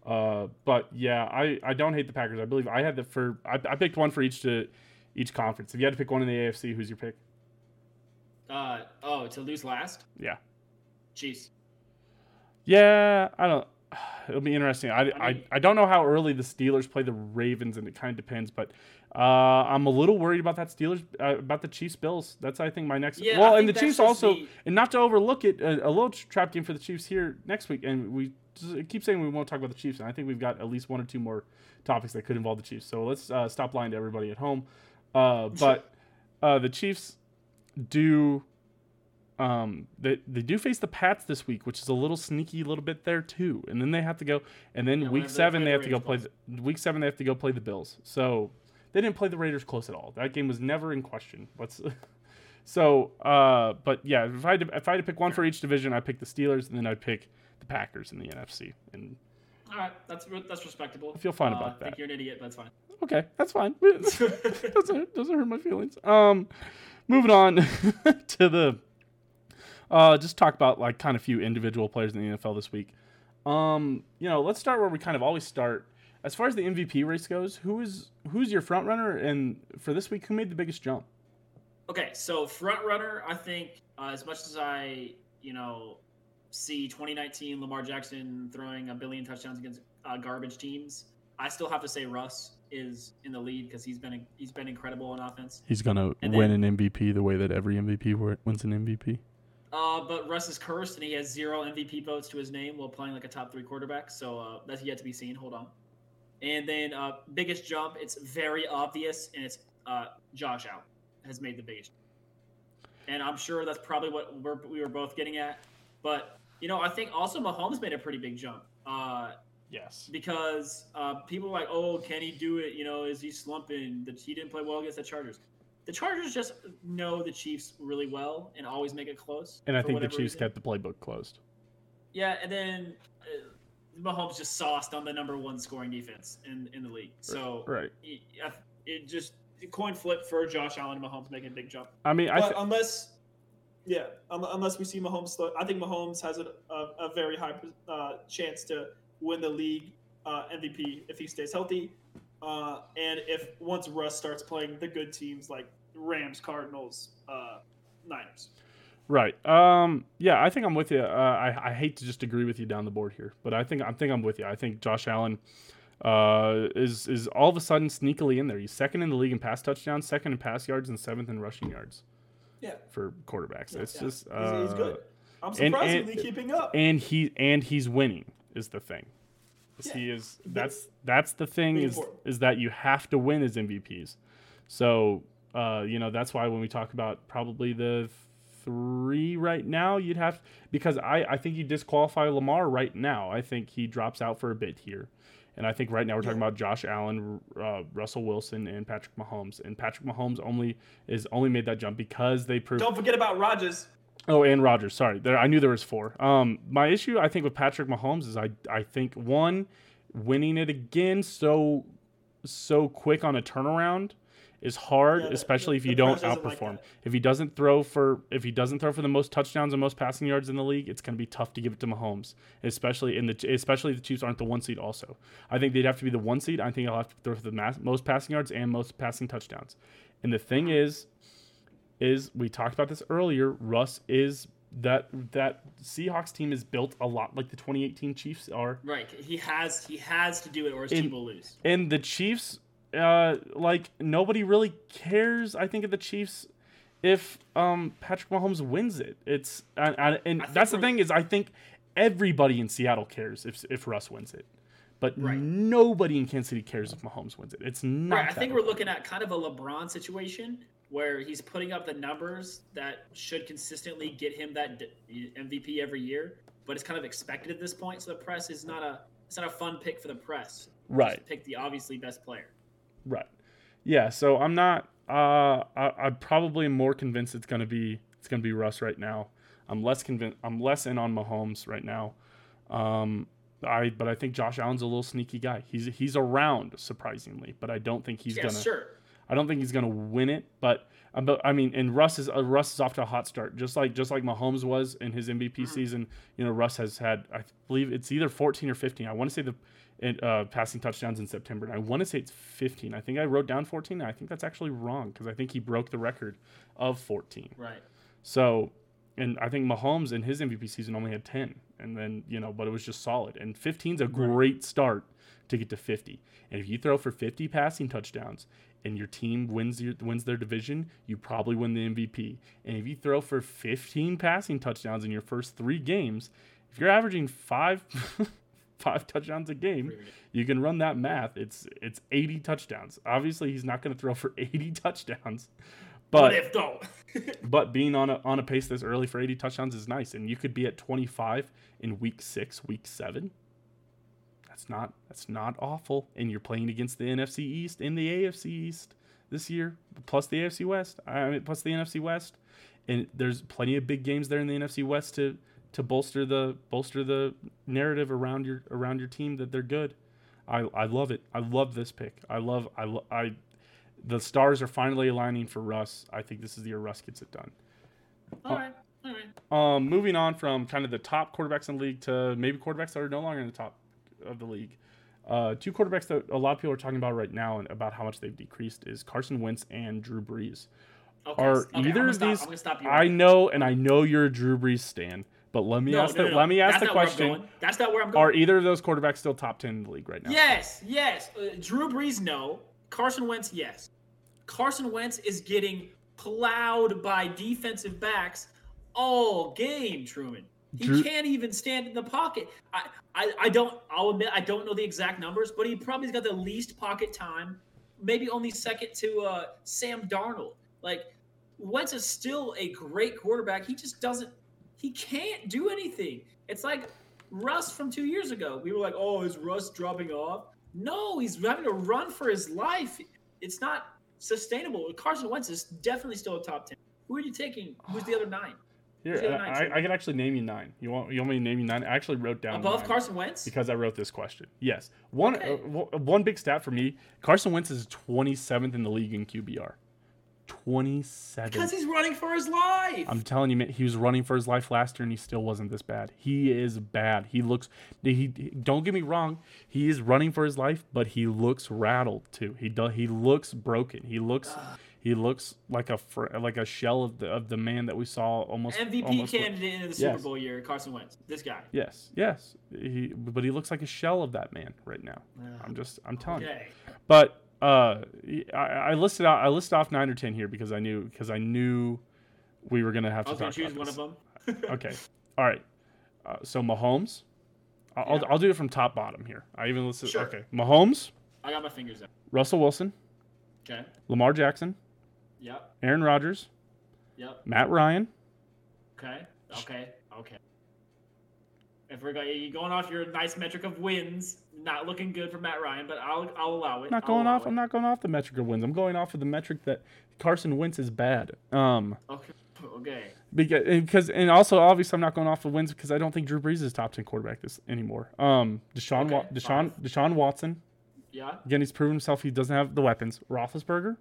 Uh, but yeah, I, I don't hate the Packers. I believe I had the for I, I picked one for each to each conference. If you had to pick one in the AFC, who's your pick? Uh, oh, to lose last? Yeah, Chiefs. yeah. I don't. It'll be interesting. I, I, I I don't know how early the Steelers play the Ravens, and it kind of depends. But uh, I'm a little worried about that Steelers uh, about the Chiefs Bills. That's I think my next. Yeah, well, and the Chiefs also, the- and not to overlook it, a, a little trap game for the Chiefs here next week. And we just keep saying we won't talk about the Chiefs, and I think we've got at least one or two more topics that could involve the Chiefs. So let's uh, stop lying to everybody at home. Uh, but uh, the Chiefs do. Um, they, they do face the Pats this week, which is a little sneaky, little bit there too. And then they have to go, and then Yeah, week seven they have to go play. The, week seven they have to go play the Bills. So they didn't play the Raiders close at all. That game was never in question. What's so? Uh, but yeah, if I had to, if I had to pick one for each division, I pick the Steelers, and then I'd pick the Packers in the NFC. And All right, that's that's respectable. I feel fine Uh, about I think that. you're an idiot, but that's fine. okay, that's fine. doesn't doesn't hurt my feelings. Um, moving on to the uh, just talk about like kind of few individual players in the NFL this week. Um, you know, let's start where we kind of always start. As far as the MVP race goes, who is who's your front runner, and for this week, who made the biggest jump? Okay, so front runner, I think uh, as much as I, you know, see 2019 Lamar Jackson throwing a billion touchdowns against uh, garbage teams, I still have to say Russ is in the lead because he's been he's been incredible on offense. He's gonna And win an MVP the way that every MVP wins an MVP. Uh, but Russ is cursed and he has zero MVP votes to his name while playing like a top three quarterback. So uh, that's yet to be seen. Hold on. And then uh, biggest jump, it's very obvious, and it's uh, Josh out has made the biggest. And I'm sure that's probably what we're, we were both getting at. But you know, I think also Mahomes made a pretty big jump. Uh, Yes. because uh, people are like, "Oh, can he do it? You know, is he slumping? That he didn't play well against the Chargers." The Chargers just know the Chiefs really well and always make it close. And I think the Chiefs reason. kept the playbook closed. Yeah, and then Mahomes just sauced on the number one scoring defense in in the league. So Right. it, it just coin flip for Josh Allen and Mahomes making a big jump. I mean, I But th- unless, yeah, um, unless we see Mahomes, slow, I think Mahomes has a, a, a very high uh, chance to win the league uh, MVP if he stays healthy, uh, and if once Russ starts playing the good teams like Rams, Cardinals, uh, Niners. Right. Um. Yeah, I think I'm with you. Uh, I I hate to just agree with you down the board here, but I think I think I'm with you. I think Josh Allen uh, is is all of a sudden sneakily in there. He's second in the league in pass touchdowns, second in pass yards, and seventh in rushing yards Yeah, for quarterbacks. It's yeah. just he's, uh, he's good. I'm surprisingly and- keeping up. and he and he's winning is the thing. Yeah. He is that's that's the thing is important. is that you have to win as MVPs. So uh, you know that's why when we talk about probably the three right now. You'd have because I I think you disqualify Lamar right now. I think he drops out for a bit here. And I think right now we're talking about Josh Allen, uh, Russell Wilson, and Patrick Mahomes. And Patrick Mahomes only is only made that jump because they proved. Don't forget about Rodgers. Oh, and Rodgers. Sorry, there. I knew there was four. Um, my issue I think with Patrick Mahomes is I I think one, winning it again so so quick on a turnaround is hard, Yeah, the- especially if you don't press isn't like outperform. if he doesn't throw for if he doesn't throw for the most touchdowns and most passing yards in the league, it's going to be tough to give it to Mahomes, especially in the especially if the Chiefs aren't the one seed. Also, I think they'd have to be the one seed. I think I'll have to throw for the mass, most passing yards and most passing touchdowns. And the thing is, is we talked about this earlier. Russ is that that Seahawks team is built a lot like the 2018 Chiefs are. Right. He has he has to do it or his In- team will lose. And the Chiefs, uh, like nobody really cares. I think of the Chiefs if um Patrick Mahomes wins it. It's and, and, and that's the thing is I think everybody in Seattle cares if if Russ wins it, but Right. nobody in Kansas City cares if Mahomes wins it. It's not. Right. I think we're looking at kind of a LeBron situation where he's putting up the numbers that should consistently get him that d- MVP every year, but it's kind of expected at this point. So the press is not a it's not a fun pick for the press. Right. Just pick the obviously best player. Right. Yeah. So I'm not. Uh, I, I'm probably more convinced it's gonna be it's gonna be Russ right now. I'm less convinced. I'm less in on Mahomes right now. Um, I but I think Josh Allen's a little sneaky guy. He's he's around surprisingly, but I don't think he's yeah, gonna. sure. I don't think he's gonna win it. But uh, but I mean, and Russ is uh, Russ is off to a hot start, just like just like Mahomes was in his MVP Mm-hmm. season. You know, Russ has had I believe it's either 14 or 15. I want to say the in, uh, passing touchdowns in September, and I want to say it's 15. I think I wrote down 14. I think that's actually wrong because I think he broke the record of 14. Right. So, and I think Mahomes in his MVP season only had 10, and then you know, but it was just solid. And 15 is a great start to get to 50. And if you throw for 50 passing touchdowns and your team wins your, wins their division, you probably win the MVP. And if you throw for 15 passing touchdowns in your first three games, if you're averaging five five touchdowns a game, you can run that math. It's it's 80 touchdowns. Obviously, he's not going to throw for 80 touchdowns, But but if though, but being on a on a pace this early for 80 touchdowns is nice, and you could be at 25 in week six, week seven. That's not that's not awful, and you're playing against the NFC East and the AFC East this year, plus the AFC West. I mean, plus the NFC West, and there's plenty of big games there in the NFC West to to bolster the bolster the narrative around your around your team that they're good. I I love it. I love this pick. I love I lo- I the stars are finally aligning for Russ. I think this is the year Russ gets it done. all right, all right. Um, moving on from kind of the top quarterbacks in the league to maybe quarterbacks that are no longer in the top of the league. Uh, two quarterbacks that a lot of people are talking about right now and about how much they've decreased is Carson Wentz and Drew Brees. Okay, Are okay, either of these? I'm gonna stop you. I know, and I know you're a Drew Brees stan, but let me. No, ask no, the no, let me ask That's the not where I'm question. That's not where I'm going. Are either of those quarterbacks still top ten in the league right now? Yes, yes. Uh, Drew Brees, no. Carson Wentz, yes. Carson Wentz is getting plowed by defensive backs all game, Truman. He Drew- can't even stand in the pocket. I, I, I don't. I'll admit I don't know the exact numbers, but he probably's got the least pocket time, maybe only second to uh, Sam Darnold. Like Wentz is still a great quarterback. He just doesn't. He can't do anything. It's like Russ from two years ago. We were like, "Oh, is Russ dropping off?" No, he's having to run for his life. It's not sustainable. Carson Wentz is definitely still a top ten. Who are you taking? Who's the other nine? Here, other I, nine, I, I can actually name you nine. You want you want me to name you nine? I actually wrote down Above Carson Wentz? because I wrote this question. Yes, one Okay. uh, w- one big stat for me: Carson Wentz is 27th in the league in QBR. 27. Because he's running for his life. I'm telling you, man, he was running for his life last year, and he still wasn't this bad. He is bad. He looks. He, don't get me wrong. He is running for his life, but he looks rattled too. He does. He looks broken. He looks. He looks like a like a shell of the of the man that we saw almost MVP almost candidate in the Super Yes. Bowl year, Carson Wentz. This guy. Yes, yes. He, but he looks like a shell of that man right now. I'm just. I'm telling you. But uh, I, I listed out. I listed off nine or ten here because I knew because I knew we were gonna have I to was going talk to choose about one this. of them. Okay. All right. Uh, so Mahomes. I'll, I'll, Yeah. I'll do it from top bottom here. I even listed. Sure. Okay. Mahomes, I got my fingers out. Russell Wilson, Okay. Lamar Jackson, Yep. Aaron Rodgers, Yep. Matt Ryan, Okay. Okay. Okay. If we're going, you're going off your nice metric of wins, not looking good for Matt Ryan, but I'll I'll allow it. I'm not going off. it. I'm not going off the metric of wins. I'm going off of the metric that Carson Wentz is bad. Um, Okay. Okay. because because and also obviously I'm not going off the wins because I don't think Drew Brees is top ten quarterback this anymore. Um, Deshaun Wa- Deshaun fine. Deshaun Watson Yeah. again. He's proven himself. He doesn't have the weapons. Roethlisberger,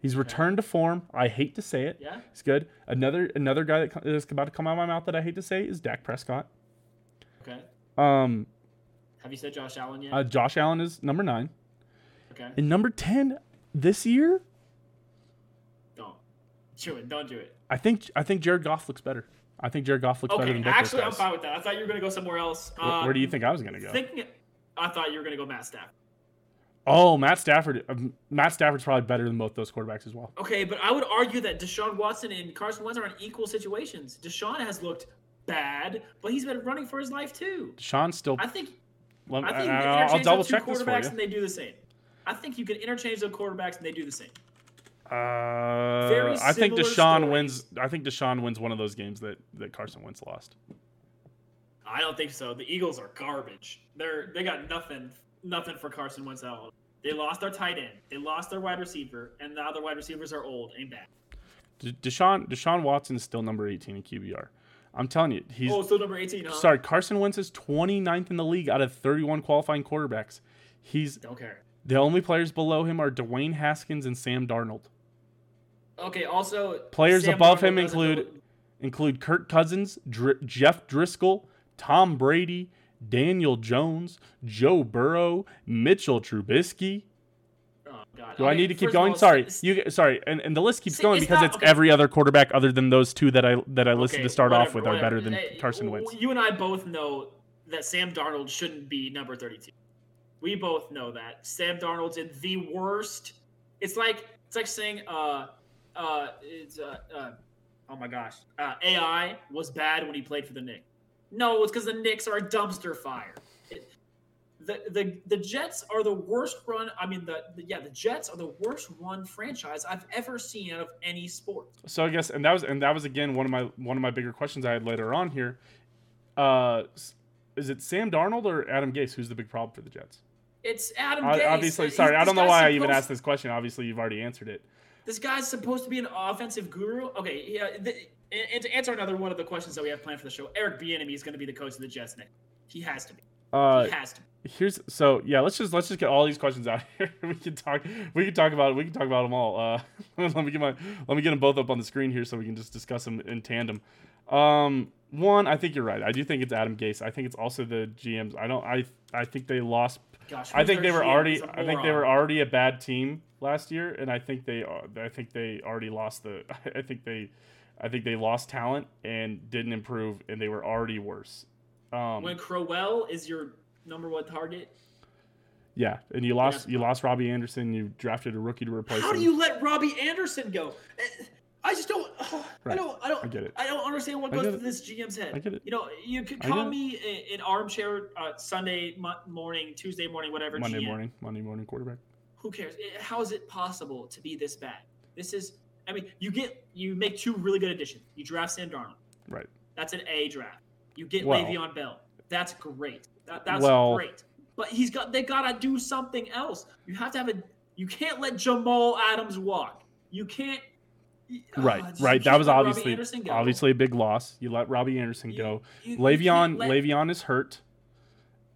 he's returned to form. I hate to say it. Yeah. He's good. Another another guy that is about to come out of my mouth that I hate to say is Dak Prescott. Okay. Um, Have you said Josh Allen yet? uh, Josh Allen is number nine. okay. And number ten this year, Don't do it. Don't do it. I think I think Jared Goff looks better. I think Jared Goff looks better Okay. than both Actually, I'm fine with that. I thought you were gonna go somewhere else. Where, where do you think I was gonna go? Thinking, I thought you were gonna go Matt Stafford. oh, Matt Stafford. um, Matt Stafford's probably better than both those quarterbacks as well. Okay, but I would argue that Deshaun Watson and Carson Wentz are in equal situations. Deshaun has looked bad, but he's been running for his life too. Sean still. I think let I think I- can I'll, I'll double check this for quarterbacks you. and they do the same. I think you can interchange the quarterbacks and they do the same. Uh, I think Deshaun stories. wins. I think Deshaun wins one of those games that that Carson Wentz lost. I don't think so. The Eagles are garbage. They're they got nothing nothing for Carson Wentz at all. They lost their tight end. They lost their wide receiver, and now their wide receivers are old and bad. De- Deshaun Deshaun Watson is still number 18 in QBR. I'm telling you, he's oh, still number 18, huh? sorry. Carson Wentz is 29th in the league out of 31 qualifying quarterbacks. He's Don't care. the only players below him are Dwayne Haskins and Sam Darnold. Okay, also Players Sam above Darnold him include know- include Kirk Cousins, Dr- Jeff Driskel, Tom Brady, Daniel Jones, Joe Burrow, Mitchell Trubisky. God. Do I Okay, need to keep going? all, sorry, you sorry, and, and the list keeps See, going it's because not- it's okay. every other quarterback other than those two that I that I listed okay, to start off whatever, with are better than whatever. Carson Wentz. You and I both know that Sam Darnold shouldn't be number 32. We both know that Sam Darnold's in the worst. It's like it's like saying uh uh it's uh, uh oh my gosh uh, AI was bad when he played for the Knicks. No, it's because the Knicks are a dumpster fire. The, the the Jets are the worst run. I mean, the, the yeah, the Jets are the worst run franchise I've ever seen out of any sport. So I guess, and that was and that was again one of my one of my bigger questions I had later on here. Uh, is it Sam Darnold or Adam Gase who's the big problem for the Jets? It's Adam I- Gase. obviously, He's- sorry, I don't know why I even asked this question. Obviously, you've already answered it. This guy's supposed to be an offensive guru. Okay, yeah. The, and, and to answer another one of the questions that we have planned for the show, Eric Bieniemy is going to be the coach of the Jets next. He has to be. Uh, he has to. Here's so yeah. Let's just let's just get all these questions out here. we can talk. We can talk about we can talk about them all. Uh, let me get my let me get them both up on the screen here so we can just discuss them in tandem. Um, one, I think you're right. I do think it's Adam Gase. I think it's also the GMs. I don't. I I think they lost Gosh, I think they were GM? already. I think they were already a bad team last year, and I think they. I think they already lost the. I think they. I think they lost talent and didn't improve, and they were already worse. Um, When Crowell is your number one target, yeah, and you lost. that's You lost Robbie Anderson. You drafted a rookie to replace how him. do you let Robbie Anderson go? Eh, I just don't. I Right. don't. I don't. I get it. I don't understand what I goes through this GM's head. I get it. You know, you could call it. me an armchair uh, Sunday mo- morning, Tuesday morning, whatever. Monday GM. morning. Monday morning quarterback. who cares? How is it possible to be this bad? This is, I mean, you get you make two really good additions. You draft Sam Darnold. Right. That's an A draft. You get Well- Le'Veon Bell. That's great. That, that's Well- great. But he's got they gotta do something else. You have to have a. You can't let Jamal Adams walk. You can't. Right. Just- right. That was obviously obviously a big loss. You let Robbie Anderson You- go. you- Le'Veon. let- Le'Veon is hurt.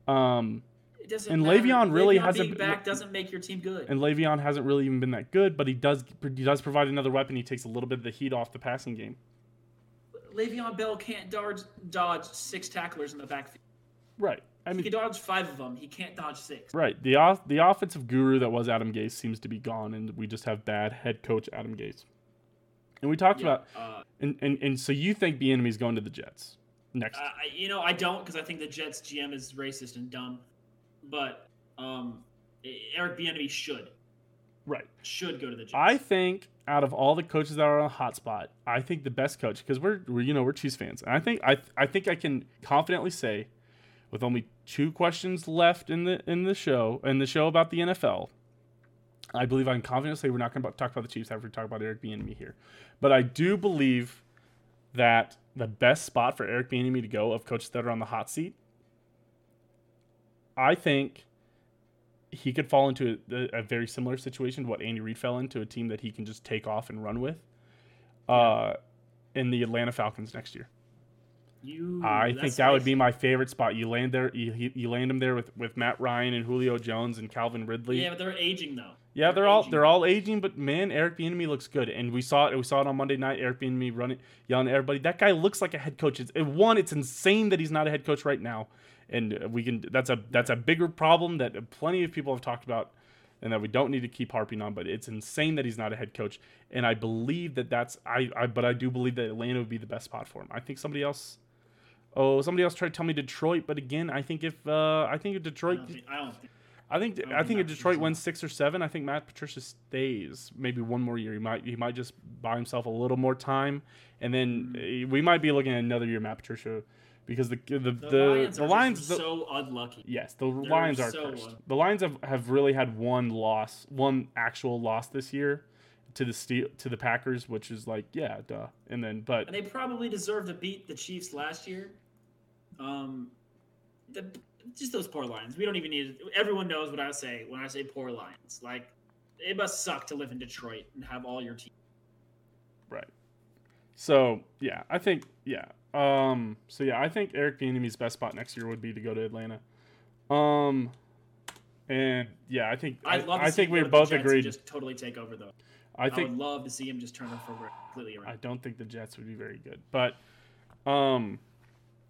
Um. it doesn't and matter. Le'Veon really Le'Veon hasn't being back doesn't make your team good. and Le'Veon hasn't really even been that good, but he does he does provide another weapon. He takes a little bit of the heat off the passing game. Le'Veon Bell can't dodge dodge six tacklers in the backfield. Right. I he mean, can dodge five of them. He can't dodge six. right. The off, the offensive guru that was Adam Gase seems to be gone, and we just have bad head coach Adam Gase. And we talked Yeah, about uh, and, and and so you think Bieniemy's going to the Jets next? You know, I don't because I think the Jets GM is racist and dumb. But um, Eric Bieniemy should right. should go to the Jets. I think out of all the coaches that are on a hot spot, I think the best coach because we're, we're you know we're Chiefs fans, and I think I I think I can confidently say, with only two questions left in the in the show in the show about the NFL, I believe I can confidently say we're not going to talk about the Chiefs after we talk about Eric Bieniemy here, but I do believe that the best spot for Eric Bieniemy to go of coaches that are on the hot seat, I think he could fall into a, a, very similar situation to what Andy Reid fell into, a team that he can just take off and run with, uh, in the Atlanta Falcons next year. You, I think that would be my favorite spot. You land there, you, you land him there with, with Matt Ryan and Julio Jones and Calvin Ridley. Yeah, but they're aging though. Yeah, they're, they're all they're all aging, but man, Eric Bieniemy looks good, and we saw it. We saw it on Monday night. Eric Bieniemy running, yelling at everybody. That guy looks like a head coach. It's, one, it's insane that he's not a head coach right now, and we can. That's a that's a bigger problem that plenty of people have talked about, and that we don't need to keep harping on. But it's insane that he's not a head coach, and I believe that that's I. I but I do believe that Atlanta would be the best spot for him. I think somebody else Oh, somebody else tried to tell me Detroit, but again, I think if uh, I think if Detroit, I don't think, I, think, I think, I, think, think if Detroit wins six or seven, I think Matt Patricia stays maybe one more year. He might he might just buy himself a little more time, and then mm-hmm. we might be looking at another year Matt Patricia because the the the, the Lions, the Lions the, so unlucky. Yes, the They're Lions are so cursed. The Lions have, have really had one loss, one actual loss this year to the steel to the Packers, which is like yeah, duh. And then but and they probably deserve to beat the Chiefs last year. Um, the, just those poor Lions. We don't even need. Everyone knows what I say when I say poor Lions. Like it must suck to live in Detroit and have all your team. Right. So yeah, I think yeah. Um. So yeah, I think Eric Bieniemy's best spot next year would be to go to Atlanta. Um. And yeah, I think I'd love I, I think we both agreed. Just totally take over though. I think I would love to see him just turn program completely around. I don't think the Jets would be very good, but um,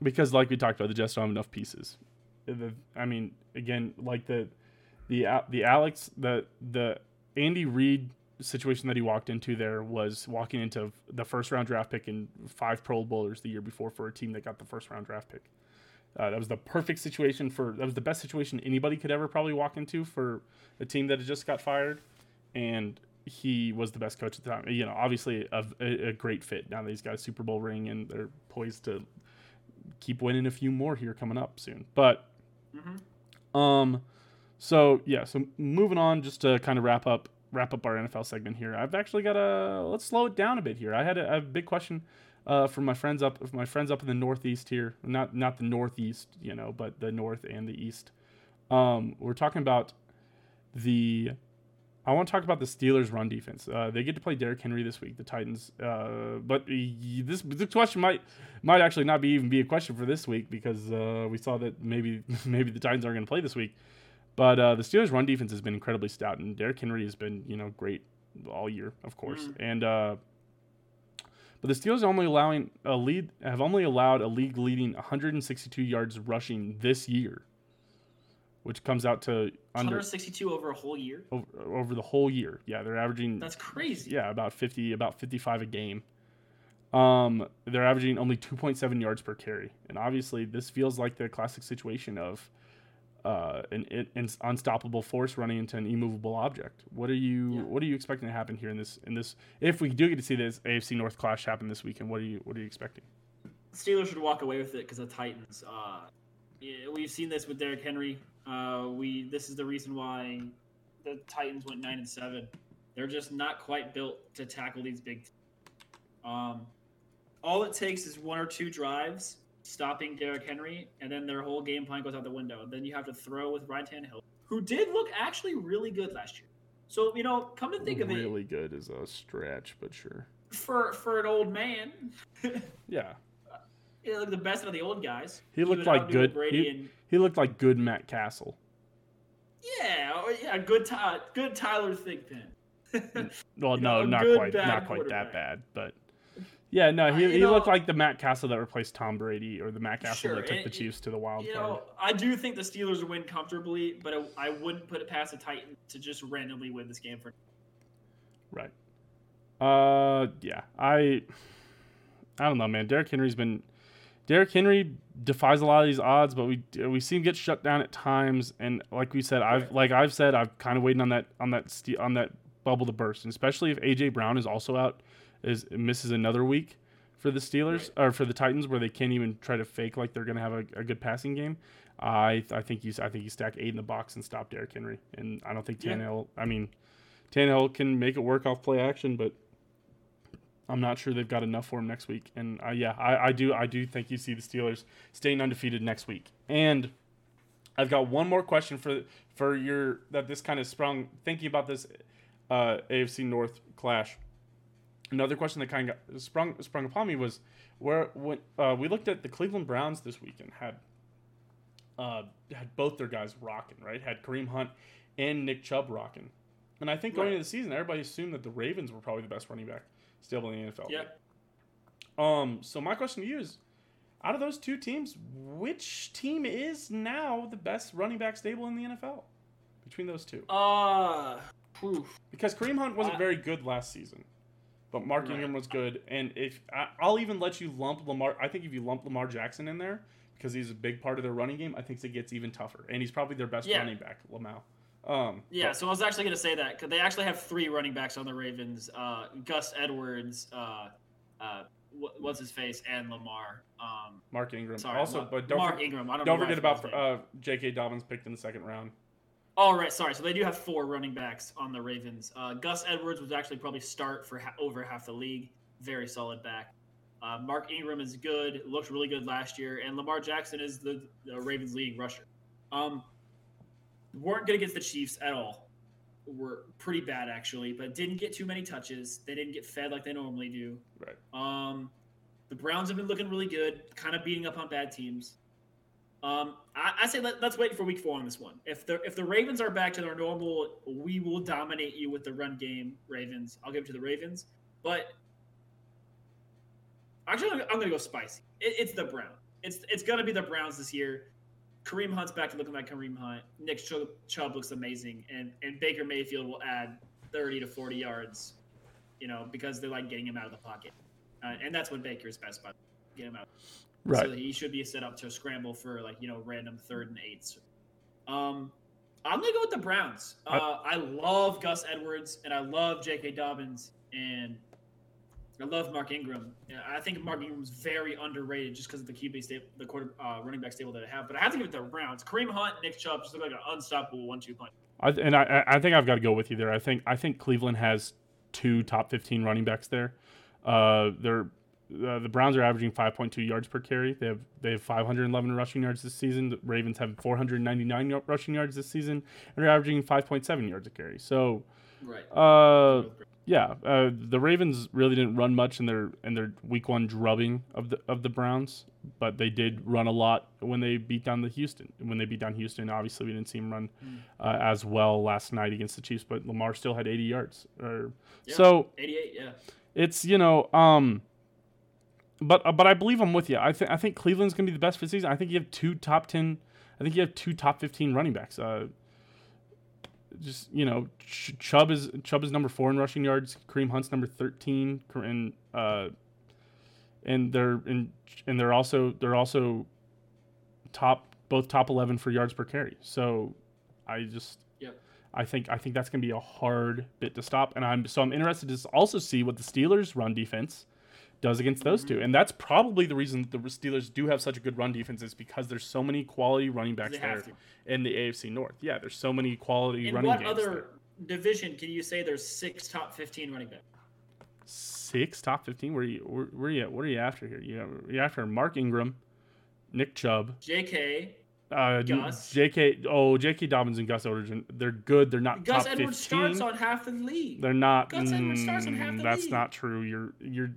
because like we talked about, the Jets don't have enough pieces. The, I mean, again, like the the the Alex the the Andy Reid situation that he walked into there was walking into the first round draft pick and five Pro Bowlers the year before for a team that got the first round draft pick. Uh, that was the perfect situation for that was the best situation anybody could ever probably walk into for a team that had just got fired, and he was the best coach at the time. You know, obviously a, a, great fit now that he's got a Super Bowl ring and they're poised to keep winning a few more here coming up soon. But mm-hmm. um, so yeah, so moving on, just to kind of wrap up wrap up our NFL segment here. I've actually got a let's slow it down a bit here. I had a, a big question uh, from my friends up my friends up in the Northeast here, not not the Northeast, you know, but the North and the East. Um, we're talking about the I want to talk about the Steelers' run defense. Uh, they get to play Derrick Henry this week, the Titans. Uh, but this this question might might actually not be even be a question for this week because uh, we saw that maybe maybe the Titans aren't going to play this week. But uh, the Steelers' run defense has been incredibly stout, and Derrick Henry has been you know great all year, of course. Mm. And uh, but the Steelers are only allowing a lead have only allowed a league leading 162 yards rushing this year which comes out to under 162 over a whole year. Over, over, the whole year, yeah, they're averaging. That's crazy. Yeah, about 50, about 55 a game. Um, they're averaging only 2.7 yards per carry, and obviously this feels like the classic situation of uh, an, an unstoppable force running into an immovable object. What are you yeah. What are you expecting to happen here in this in this? If we do get to see this AFC North clash happen this weekend, what are you What are you expecting? Steelers should walk away with it because the Titans. Uh, yeah, we've seen this with Derrick Henry uh, we this is the reason why the Titans went nine and seven. They're just not quite built to tackle these big. Um, all it takes is one or two drives stopping Derrick Henry, and then their whole game plan goes out the window. Then you have to throw with Ryan Tannehill, who did look actually really good last year. So you know, come to think really of it, really good is a stretch, but sure. For for an old man. yeah. Uh, he looked the best of the old guys. He, he looked like good. He, and, he, looked like good Matt Cassel. Yeah, oh, yeah, good Ty, good Tyler Thigpen. well, no, know, not quite, not quite that bad, but yeah, no, he, he know, looked like the Matt Cassel that replaced Tom Brady, or the Matt Cassel sure, that took the Chiefs to the wild you card. Know, I do think the Steelers win comfortably, but I, I wouldn't put it past the Titans to just randomly win this game for. Right. Uh, yeah, I, I don't know, man. Derrick Henry's been Derrick Henry defies a lot of these odds, but we we see him get shut down at times. And like we said, I've like I've said, I've kind of waiting on that on that on that bubble to burst, and especially if AJ Brown is also out, is misses another week for the Steelers or for the Titans, where they can't even try to fake like they're going to have a, a, good passing game. I I think you I think you stack eight in the box and stop Derrick Henry, and I don't think Tannehill. Yeah. I mean, Tannehill can make it work off play action, but I'm not sure they've got enough for him next week. And uh, yeah, I, I do I do think you see the Steelers staying undefeated next week. And I've got one more question for for your that this kind of sprung thinking about this uh, AFC North clash. Another question that kind of sprung sprung upon me was where when uh, we looked at the Cleveland Browns this weekend had uh, had both their guys rocking right had Kareem Hunt and Nick Chubb rocking, and I think going Right. into the season everybody assumed that the Ravens were probably the best running back stable in the NFL. Yeah. Um. So my question to you is, out of those two teams, which team is now the best running back stable in the NFL between those two? Uh, oof. Because Kareem Hunt wasn't I- very good last season, but Mark Right. Ingram was good. And if I, I'll even let you lump Lamar, I think if you lump Lamar Jackson in there because he's a big part of their running game, I think it gets even tougher. And he's probably their best Yeah. running back, Lamar. Um, Yeah, but- so I was actually going to say that because they actually have three running backs on the Ravens: uh, Gus Edwards, uh, uh, what's his face, and Lamar. Um, Mark Ingram. sorry, also, but don't Mark Ingram. I don't, don't know why I forget about uh, J.K. Dobbins picked in the second round. Oh right, sorry. So they do have four running backs on the Ravens. Uh, Gus Edwards would actually probably start for ha- over half the league. Very solid back. Uh, Mark Ingram is good. Looked really good last year, and Lamar Jackson is the, the Ravens' leading rusher. Um, weren't good against the Chiefs at all. Were pretty bad actually, but didn't get too many touches. They didn't get fed like they normally do. Right. Um, the Browns have been looking really good, kind of beating up on bad teams. Um, I, I say let, let's wait for week four on this one. If the if the Ravens are back to their normal, we will dominate you with the run game. Ravens, I'll give it to the Ravens. But actually, I'm, I'm gonna go spicy. It, it's the Browns. It's it's gonna be the Browns this year. Kareem Hunt's back to looking like Kareem Hunt. Nick Chubb, Chubb looks amazing, and and Baker Mayfield will add 30 to 40 yards. You know because they like getting him out of the pocket, uh, and that's what Baker's best by get him out. So he should be set up to scramble for like you know random third and eights. Um, I'm gonna go with the Browns. I- Uh, I love Gus Edwards and I love J.K. Dobbins and I love Mark Ingram. I think Mark Ingram's very underrated just because of the QB stable, the quarter uh, running back stable that I have. But I have to give it to the Browns. Kareem Hunt, Nick Chubb just look like an unstoppable one-two punch. I, and I, I think I've got to go with you there. I think I think Cleveland has two top 15 running backs there. Uh, they're uh, the Browns are averaging 5.2 yards per carry. They have they have 511 rushing yards this season. The Ravens have 499 y- rushing yards this season, and they're averaging 5.7 yards a carry. So, Right. uh, yeah, uh, the Ravens really didn't run much in their in their week one drubbing of the of the Browns, but they did run a lot when they beat down the Houston. When they beat down Houston, obviously we didn't see them run uh, as well last night against the Chiefs, but Lamar still had 80 yards. Or, Yeah. So 88. Yeah. it's you know, um, but uh, but I believe I'm with you. I think I think Cleveland's gonna be the best for the season. I think you have two top 10. I think you have two top 15 running backs. Uh, just you know, Ch- Chubb is Chubb is number four in rushing yards. Kareem Hunt's number 13, and uh, and they're and and they're also they're also top both top 11 for yards per carry. So I just Yep. I think I think that's going to be a hard bit to stop, and I'm so I'm interested to also see what the Steelers' run defense does against those two, and that's probably the reason the Steelers do have such a good run defense is because there's so many quality running backs there in the AFC North. Yeah, there's so many quality In running what other there. division can you say there's six top 15 running backs? Six top fifteen. Where you where, where you what are you after here? You you after Mark Ingram, Nick Chubb, J.K. uh, Gus. J.K. Oh, J.K. Dobbins and Gus Edwards. They're good. They're not Gus top Edwards 15. starts on half the league. They're not. Gus Edwards starts in half mm, the that's league. not true. You're you're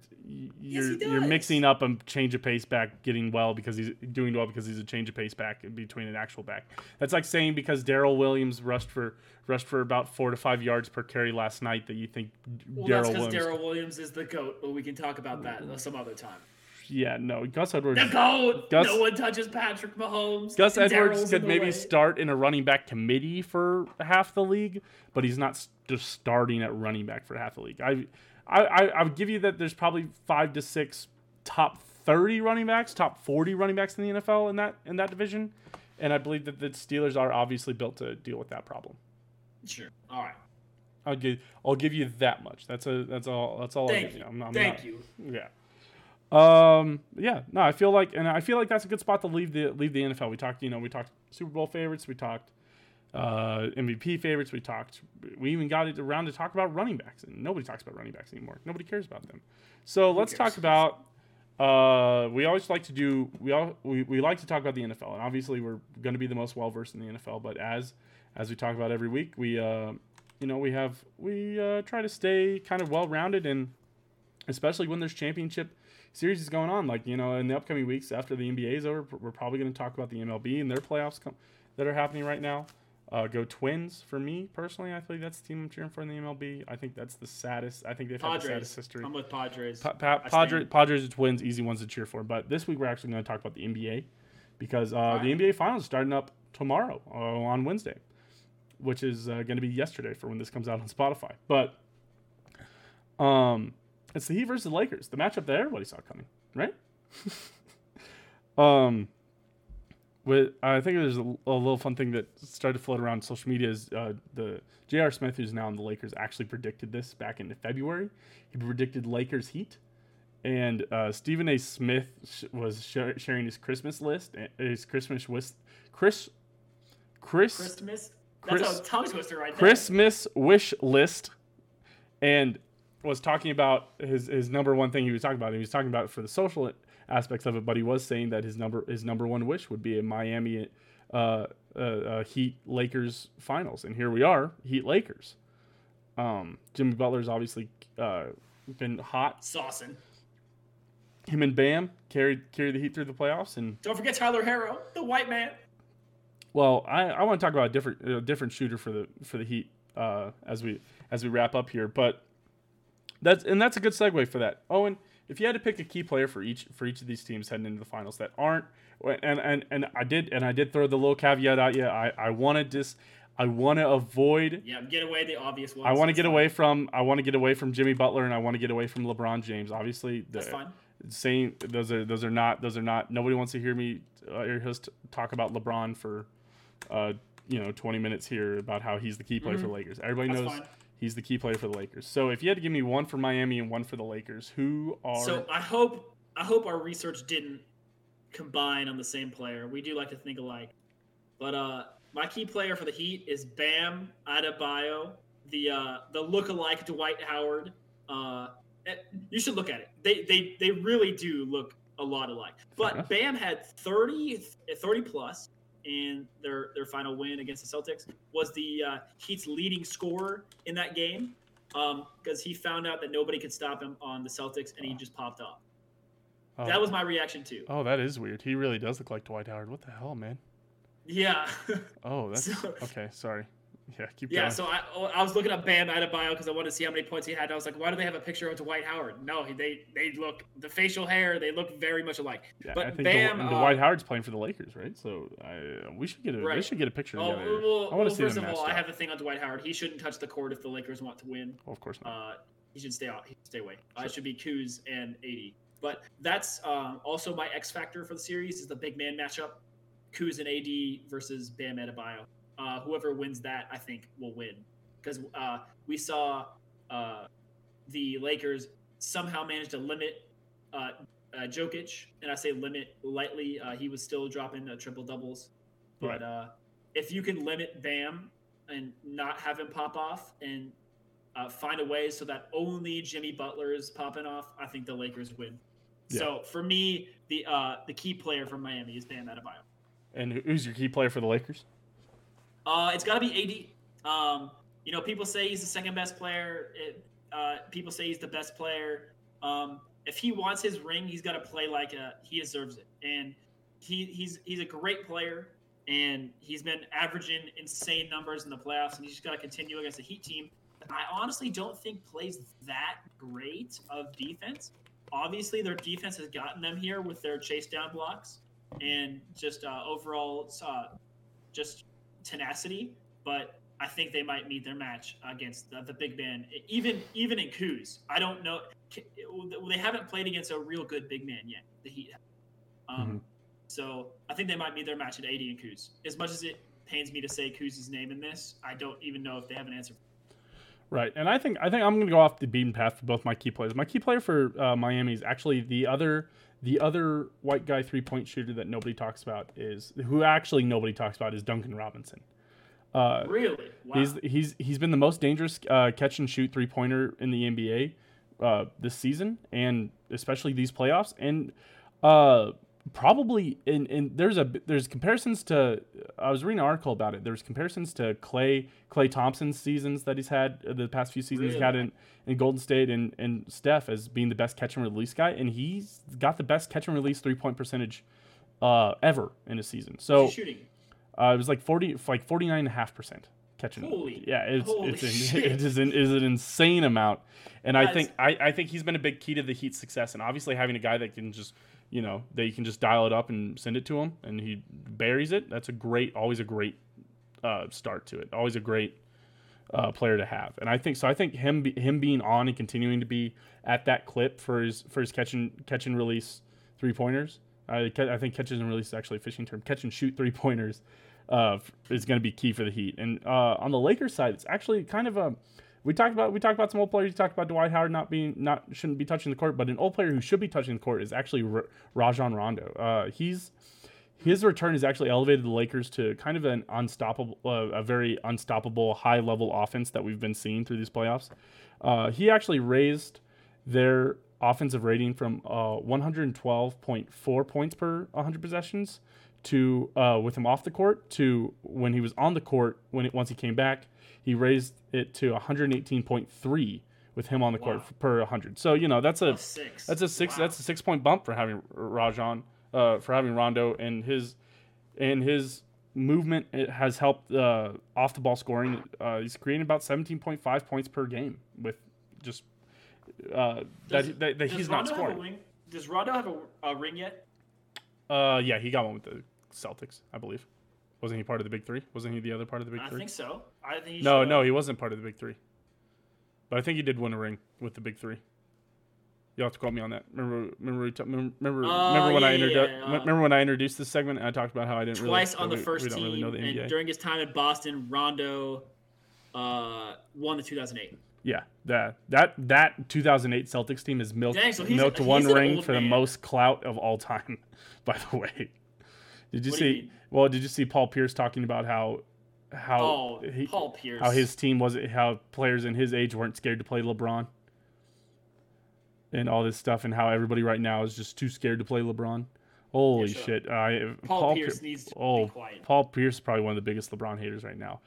you're he you're mixing up a change of pace back getting well because he's doing well because he's a change of pace back in between an actual back. That's like saying because Darrel Williams rushed for rushed for about four to five yards per carry last night that you think Well, that's Darrel Williams. Darrel Williams is the goat, but we can talk about that some other time. Yeah, no, Gus Edwards. The goat. Gus- no one touches Patrick Mahomes. Gus Edwards Darrel's could maybe way. start in a running back committee for half the league, but he's not just starting at running back for half the league. I, I, I, I would give you that there's probably five to six top 30 running backs, top 40 running backs in the NFL in that in that division, and I believe that the Steelers are obviously built to deal with that problem. Sure. All right. I'll give I'll give you that much. That's a that's all that's all I'll give you. you. I'm, I'm Thank not- you. yeah. Um. Yeah. No. I feel like, and I feel like that's a good spot to leave the leave the NFL. We talked, you know, we talked Super Bowl favorites. We talked uh, MVP favorites. We talked. We even got it around to talk about running backs, and nobody talks about running backs anymore. Nobody cares about them. So let's cares? talk about. Uh, we always like to do. We all we, we like to talk about the NFL, and obviously we're going to be the most well versed in the NFL. But as as we talk about every week, we uh, you know we have we uh, try to stay kind of well rounded, and especially when there's championship series is going on. Like you know, in the upcoming weeks after the NBA is over, we're probably going to talk about the MLB and their playoffs com- that are happening right now. Uh, go Twins for me personally. I think that's the team I'm cheering for in the MLB. I think that's the saddest. I think they've had the saddest history. I'm with Padres. Pa- pa- Padres. Padres, and Twins, easy ones to cheer for. But this week we're actually going to talk about the NBA because uh, the NBA finals are starting up tomorrow uh, on Wednesday, which is uh, going to be yesterday for when this comes out on Spotify. But um, it's the Heat versus the Lakers, the matchup that everybody saw coming, right? um, with I think there's a, a little fun thing that started to float around social media is uh, the J.R. Smith, who's now in the Lakers, actually predicted this back in February. He predicted Lakers Heat, and uh, Stephen A. Smith sh- was sh- sharing his Christmas list, uh, his Christmas wish, Chris, Chris, Christmas. Chris- That's a tongue twister right there. Christmas wish list, and was talking about his his number one thing he was talking about. He was talking about it for the social aspects of it, but he was saying that his number his number one wish would be a Miami uh, uh, uh, Heat Lakers finals, and here we are, Heat Lakers. Um, Jimmy Butler's obviously uh, been hot. Saucing. Him and Bam carried carried the Heat through the playoffs, and Don't forget Tyler Herro, the white man. Well, I, I want to talk about a different a different shooter for the for the Heat uh, as we as we wrap up here, but that's and that's a good segue for that. Owen, if you had to pick a key player for each for each of these teams heading into the finals that aren't and and and I did and I did throw the little caveat out. Yeah, I I want to just I want to avoid. Yeah, get away the obvious ones. I want to get fine. away from I want to get away from Jimmy Butler and I want to get away from LeBron James. Obviously, the, That's fine. saying those are those are not those are not nobody wants to hear me uh, hear us talk about LeBron for uh you know 20 minutes here about how he's the key player for Lakers. Everybody Mm-hmm. That's knows fine. He's the key player for the Lakers. So if you had to give me one for Miami and one for the Lakers, who are So I hope I hope our research didn't combine on the same player. We do like to think alike. But uh my key player for the Heat is Bam Adebayo, the uh the look-alike Dwight Howard. Uh eh, you should look at it. They they they really do look a lot alike. But. Bam had 30 30 plus in their their final win against the Celtics. Was the uh, Heat's leading scorer in that game because he found out that nobody could stop him on the Celtics and he just popped off. oh, That was my reaction too. oh that is weird. He really does look like Dwight Howard. What the hell, man? Yeah, Oh, that's So- okay. Sorry. Yeah, keep yeah. going. So I oh, I was looking up Bam Adebayo because I wanted to see how many points he had. I was like, why do they have a picture of Dwight Howard? No, they they look the facial hair. They look very much alike. yeah, but I think Bam, the, uh, Dwight Howard's playing for the Lakers, right? So I, we should get a they should get a picture Oh, together. well, I want well, to see first of all, matched I have a thing on Dwight Howard. He shouldn't touch the court if the Lakers want to win. Well, of course not. Uh, he should stay out. He should stay away. Uh, it should be Kuz and AD. But that's um, also my X factor for the series is the big man matchup, Kuz and AD versus Bam Adebayo. Uh, whoever wins that, I think, will win because uh, we saw uh, the Lakers somehow manage to limit uh, uh, Jokic, and I say limit lightly. Uh, he was still dropping uh, triple doubles, but Right. uh, if you can limit Bam and not have him pop off and uh, find a way so that only Jimmy Butler is popping off, I think the Lakers win. Yeah. So for me, the uh, the key player from Miami is Bam Adebayo. And who's your key player for the Lakers? Uh, it's got to be AD. Um, you know, people say he's the second best player. It, uh, people say he's the best player. Um, if he wants his ring, he's got to play like a, he deserves it. And he, he's he's a great player, and he's been averaging insane numbers in the playoffs, and he's just got to continue against the Heat team. I honestly don't think plays that great of defense. Obviously, their defense has gotten them here with their chase down blocks and just uh, overall uh, just tenacity, but I think they might meet their match against the, the big man. Even even in Kuz, I don't know. They haven't played against a real good big man yet. The Heat, um, Mhm. so I think they might meet their match at AD and Kuz. As much as it pains me to say Kuz's name in this, I don't even know if they have an answer. Right, and I think I think I'm going to go off the beaten path for both my key players. My key player for uh, Miami is actually the other the other white guy three point shooter that nobody talks about is who actually nobody talks about is Duncan Robinson. Uh, Really? Wow. He's he's he's been the most dangerous uh, catch and shoot three pointer in the NBA uh, this season, and especially these playoffs. And uh, probably in, in there's a there's comparisons to I was reading an article about it. There's comparisons to Klay Klay Thompson's seasons that he's had uh, the past few seasons he's had in, in Golden State and and Steph as being the best catch and release guy, and he's got the best catch and release three point percentage uh, ever in a season. So shooting. uh, it was like forty, like forty nine and a half percent catching. Holy- yeah, it's holy it's an, it is an, is an insane amount, and I That's- think I, I think he's been a big key to the Heat's success, and obviously having a guy that can just you know that you can just dial it up and send it to him, and he buries it. That's a great, always a great uh, start to it. Always a great uh, player to have, and I think so. I think him him being on and continuing to be at that clip for his for his catch and catch and release three pointers. I, I think catches and release is actually a fishing term. Catch and shoot three pointers uh, is going to be key for the Heat. And uh, on the Lakers side, it's actually kind of a we talked about we talked about some old players. We talked about Dwight Howard not being not shouldn't be touching the court, but an old player who should be touching the court is actually R- Rajon Rondo. Uh, he's his return has actually elevated the Lakers to kind of an unstoppable, uh, a very unstoppable high level offense that we've been seeing through these playoffs. Uh, he actually raised their offensive rating from uh, 112.4 points per 100 possessions to uh, with him off the court to when he was on the court when it, once he came back he raised it to 118.3 with him on the court Wow. f- per 100 so you know that's a Plus six. that's a six Wow. that's a six point bump for having Rajon uh, for having Rondo and his and his movement it has helped uh, off the ball scoring uh, he's creating about 17.5 points per game with just uh, Does- that, that, that Does he's not Rondo a scoring? Does Rondo have a, a ring yet? uh yeah he got one with the Celtics I believe wasn't he part of the big three wasn't he the other part of the big I three think so. I think he no no he wasn't part of the big three but I think he did win a ring with the big three You'll have to quote me on that. Remember, remember, remember, Uh, remember when I introduced. yeah, uh, remember when I introduced this segment and I talked about how I didn't twice really, on the we- first we team, really know the NBA. and during his time at Boston, Rondo uh, won the 2008. Yeah, that that that 2008 Celtics team is milked Dang, so milked he's one ring for the most clout of all time. By the way, did you What you see? mean? well, did you see Paul Pierce talking about how how Oh, he- Paul Pierce. how his team was how players in his age weren't scared to play LeBron and all this stuff, and how everybody right now is just too scared to play LeBron. Holy shut up. shit! I, Paul, Pier- Pierce needs to oh, be quiet. Paul Pierce is probably one of the biggest LeBron haters right now.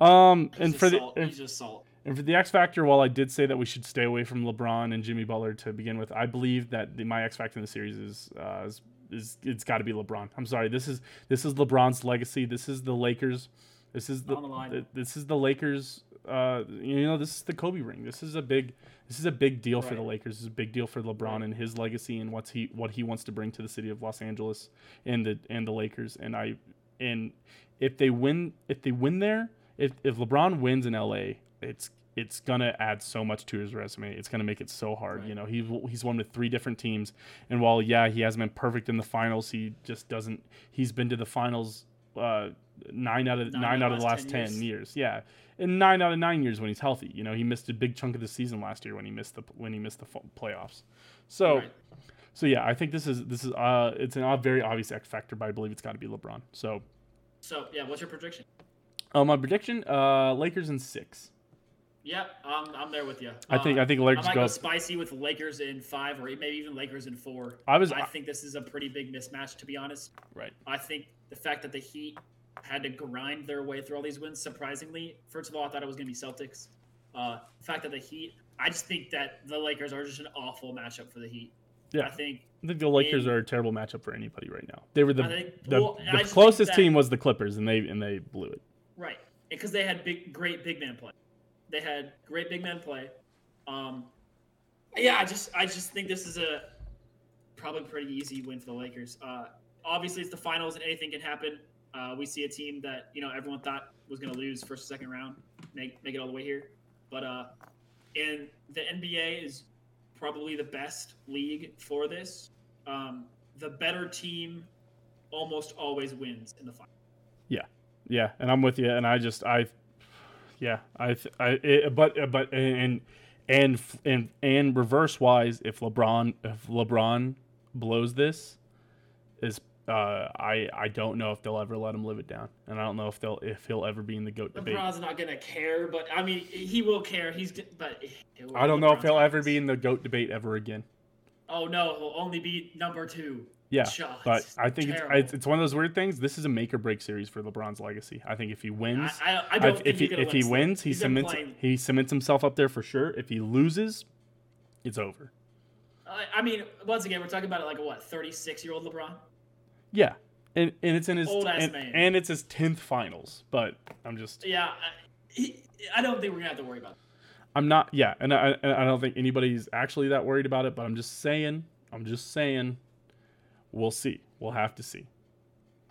Um, He's and for the and- he's just salt. and for the X Factor, while I did say that we should stay away from LeBron and Jimmy Butler to begin with, I believe that the, my X Factor in the series is uh, is, is it's got to be LeBron. I'm sorry, this is this is LeBron's legacy. This is the Lakers. This is the, the this is the Lakers. Uh, you know, this is the Kobe ring. This is a big this is a big deal for the Lakers. This is a big deal for LeBron Right. and his legacy and what's he what he wants to bring to the city of Los Angeles and the and the Lakers. And I and if they win if they win there, if if LeBron wins in LA, it's it's gonna add so much to his resume. It's gonna make it so hard. Right. You know, he's he's won with three different teams, and while yeah, he hasn't been perfect in the finals, he just doesn't. He's been to the finals uh, nine out of nine, out of the last 10 ten years. years. Yeah, and nine out of nine years when he's healthy. You know, he missed a big chunk of the season last year when he missed the when he missed the playoffs. So. Right. So yeah, I think this is this is uh it's an uh, very obvious X factor, but I believe it's got to be LeBron. So, So yeah, what's your prediction? uh, my prediction: uh, Lakers in six. Yeah, I'm, I'm there with you. I think Uh, I think I Lakers might go. go spicy with Lakers in five, or maybe even Lakers in four. I was I think this is a pretty big mismatch, to be honest. right. I think the fact that the Heat had to grind their way through all these wins, surprisingly. First of all, I thought it was going to be Celtics. Uh, the fact that the Heat, I just think that the Lakers are just an awful matchup for the Heat. Yeah. I think I think the Lakers in- are a terrible matchup for anybody right now. They were the think- the, well, the closest that- team was the Clippers, and they and they blew it. right because they had big, great big man play. They had great big men play. Um, yeah, I just, I just think this is a probably pretty easy win for the Lakers. Uh, obviously, it's the finals, and anything can happen. Uh, we see a team that you know everyone thought was going to lose first second round, make make it all the way here. But uh, and the NBA is probably the best league for this. Um, the better team almost always wins in the final. Yeah, yeah, and I'm with you. And I just I, yeah, I th- I it, but but and and and and reverse wise, if LeBron if LeBron blows this, is uh, I I don't know if they'll ever let him live it down, and I don't know if they'll if he'll ever be in the goat debate. LeBron's not gonna care, but I mean, he will care. He's but I don't know if he'll ever be in the goat debate ever again. Oh no, he'll only be number two. Yeah, but I think it's, terrible. it's it's one of those weird things. This is a make or break series for LeBron's legacy. I think if he wins, I, I, I don't I've- think if he if he wins, he cements playing- he cements himself up there for sure. If he loses, it's over. I, I mean, once again, we're talking about like a what, thirty-six year old LeBron? Yeah, and and it's in his Old-ass and, man. and it's his tenth finals. But I'm just Yeah, I, he, I don't think we're gonna have to worry about. It. I'm not yeah, and I and I don't think anybody's actually that worried about it. But I'm just saying, I'm just saying, we'll see. We'll have to see.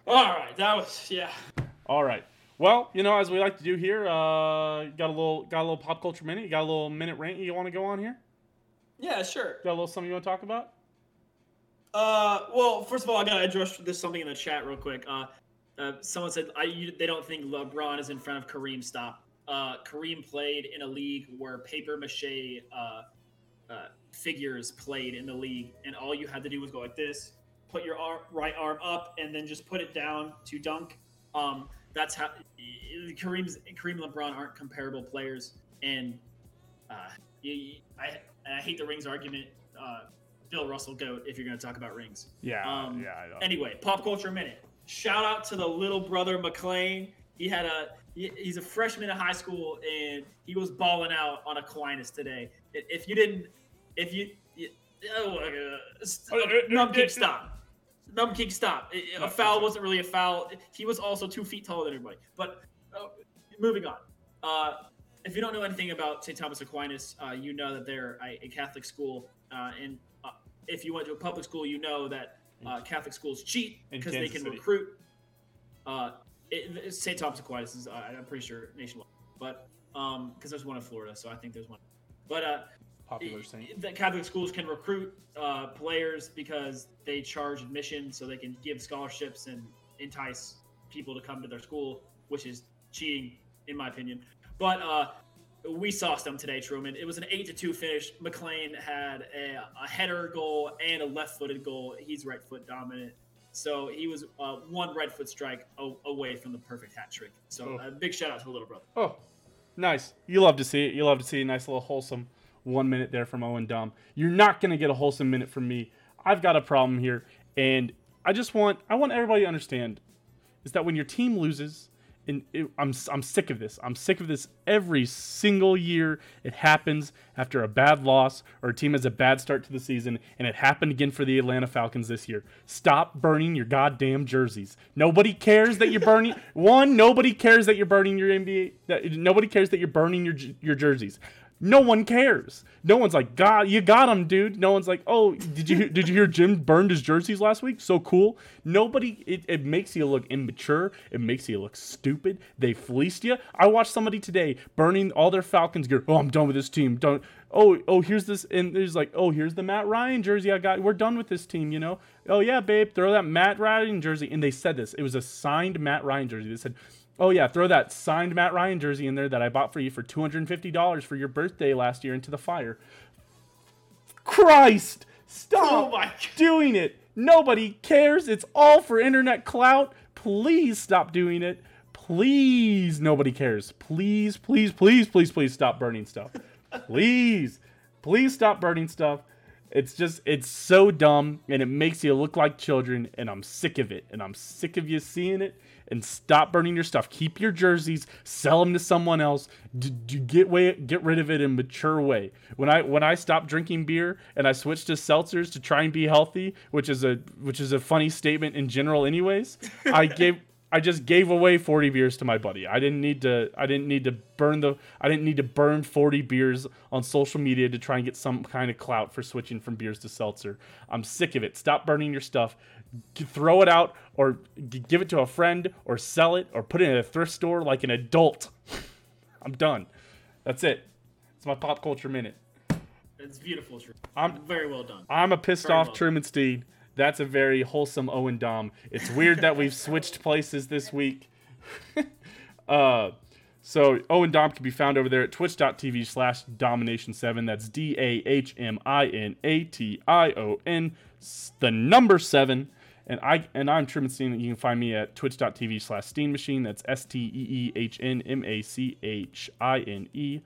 All right, that was yeah. All right. Well, you know, as we like to do here, uh, got a little got a little pop culture minute. You got a little minute rant you want to go on here? Yeah, sure. Got a little something you want to talk about? Uh, well, first of all, I gotta address this something in the chat real quick. Uh, uh someone said I you, they don't think LeBron is in front of Kareem. Stop. Uh, Kareem played in a league where paper mache uh, uh, figures played in the league, and all you had to do was go like this, put your arm, right arm up, and then just put it down to dunk. Um, that's how Kareem's Kareem LeBron aren't comparable players, and uh, I I hate the rings argument. Uh, Bill Russell goat if you're going to talk about rings. Yeah, Um, yeah. Anyway, pop culture minute. Shout out to the little brother McLean. He had a he- he's a freshman in high school and he was balling out on Aquinas today. If you didn't, if you, you oh, uh, st- numb kick stop, numb kick stop. A foul wasn't really a foul. He was also two feet taller than everybody. But uh, moving on. Uh, if you don't know anything about St. Thomas Aquinas, uh, you know that they're a, a Catholic school, uh, and uh, if you went to a public school, you know that uh, Catholic schools cheat because they can City. recruit. Uh, it, St. Thomas Aquinas is, uh, I'm pretty sure, nationwide, but because there's one in Florida, so I think there's one. But uh, Popular the Catholic schools can recruit uh, players because they charge admission, so they can give scholarships and entice people to come to their school, which is cheating, in my opinion. But uh, we sauced them today, Truman. It was an eight to two finish. McLean had a, a header goal and a left-footed goal. He's right foot dominant, so he was uh, one right foot strike away from the perfect hat trick. So Oh. a big shout out to the little brother. Oh, nice. You love to see it. You love to see a nice little wholesome one minute there from Owen Dom. You're not gonna get a wholesome minute from me. I've got a problem here, and I just want I want everybody to understand is that when your team loses, and it, I'm I'm sick of this. I'm sick of this every single year. It happens after a bad loss or a team has a bad start to the season, and it happened again for the Atlanta Falcons this year. Stop burning your goddamn jerseys. Nobody cares that you're burning. One, nobody cares that you're burning your NBA. That, nobody cares that you're burning your your jerseys. No one cares. No one's like, God, you got him, dude. No one's like, oh, did you did you hear Jim burned his jerseys last week? So cool. Nobody. It, it makes you look immature. It makes you look stupid. They fleeced you. I watched somebody today burning all their Falcons gear. Oh, I'm done with this team. Don't. Oh, oh, here's this, and there's like, oh, here's the Matt Ryan jersey I got. We're done with this team, you know. Oh yeah, babe, throw that Matt Ryan jersey. And they said this. It was a signed Matt Ryan jersey. They said, Oh yeah, throw that signed Matt Ryan jersey in there that I bought for you for two hundred and fifty dollars for your birthday last year into the fire. Christ, stop Oh doing it. Nobody cares. It's all for internet clout. Please stop doing it. Please, nobody cares. Please, please, please, please, please stop burning stuff. Please, please stop burning stuff. It's just, it's so dumb and it makes you look like children, and I'm sick of it. And I'm sick of you seeing it. And stop burning your stuff. Keep your jerseys. Sell them to someone else. D- d- get way, get rid of it in mature way. When I when I stopped drinking beer and I switched to seltzers to try and be healthy, which is a which is a funny statement in general, anyways. I gave I just gave away 40 beers to my buddy. I didn't need to I didn't need to burn the I didn't need to burn 40 beers on social media to try and get some kind of clout for switching from beers to seltzer. I'm sick of it. Stop burning your stuff. G- throw it out or g- give it to a friend or sell it or put it in a thrift store like an adult. I'm done. That's it. It's my pop culture minute. It's beautiful, Truman. I'm Very well done. I'm a pissed Very off well. Truman Steen. That's a very wholesome Owen Dom. It's weird that we've switched places this week. uh, so Owen Dom can be found over there at twitch.tv slash dahmination7. That's D A H M I N A T I O N, the number seven. And I and I'm Truman Steen. You can find me at twitch.tv slash Steam Machine. That's S T E E H N M A C H I N E,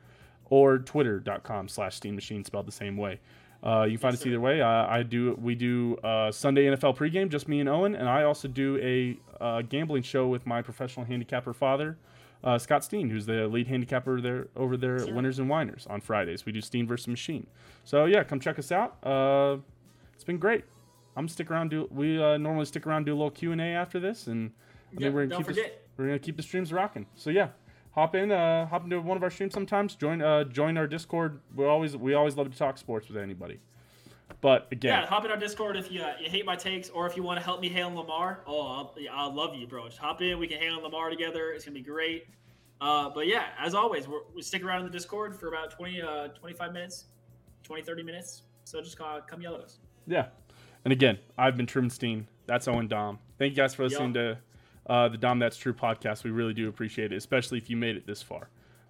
or twitter.com slash Steam Machine, spelled the same way. Uh, you can find Yes, us sir. either way. Uh, I do. We do uh, Sunday NFL pregame, just me and Owen, and I also do a uh, gambling show with my professional handicapper father, uh, Scott Steen, who's the lead handicapper there over there at Winners and Winers on Fridays. We do Steen versus Machine. So yeah, come check us out. Uh, it's been great. I'm gonna stick around. Do we uh, normally stick around do a little Q and A after this, and I Yeah, think we're gonna keep forget. This, we're gonna keep the streams rocking. So yeah, hop in, uh, hop into one of our streams sometimes. Join uh, join our Discord. We always we always love to talk sports with anybody. But again, Yeah, hop in our Discord if you uh, you hate my takes or if you want to help me hail Lamar. Oh, I'll, I'll love you, bro. Just hop in. We can hail Lamar together. It's gonna be great. Uh, but yeah, as always, we're, we stick around in the Discord for about 20, uh, 25 minutes, 20, 30 minutes. So just uh, come yell at us. Yeah. And again, I've been Truman Steen. That's Owen Dom. Thank you guys for listening to uh, the Dom That's True podcast. We really do appreciate it, especially if you made it this far.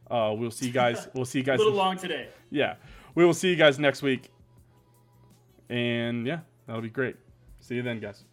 Uh, we'll see you guys. We'll see you guys. A little long today. Yeah. We will see you guys next week. And yeah, that'll be great. See you then, guys.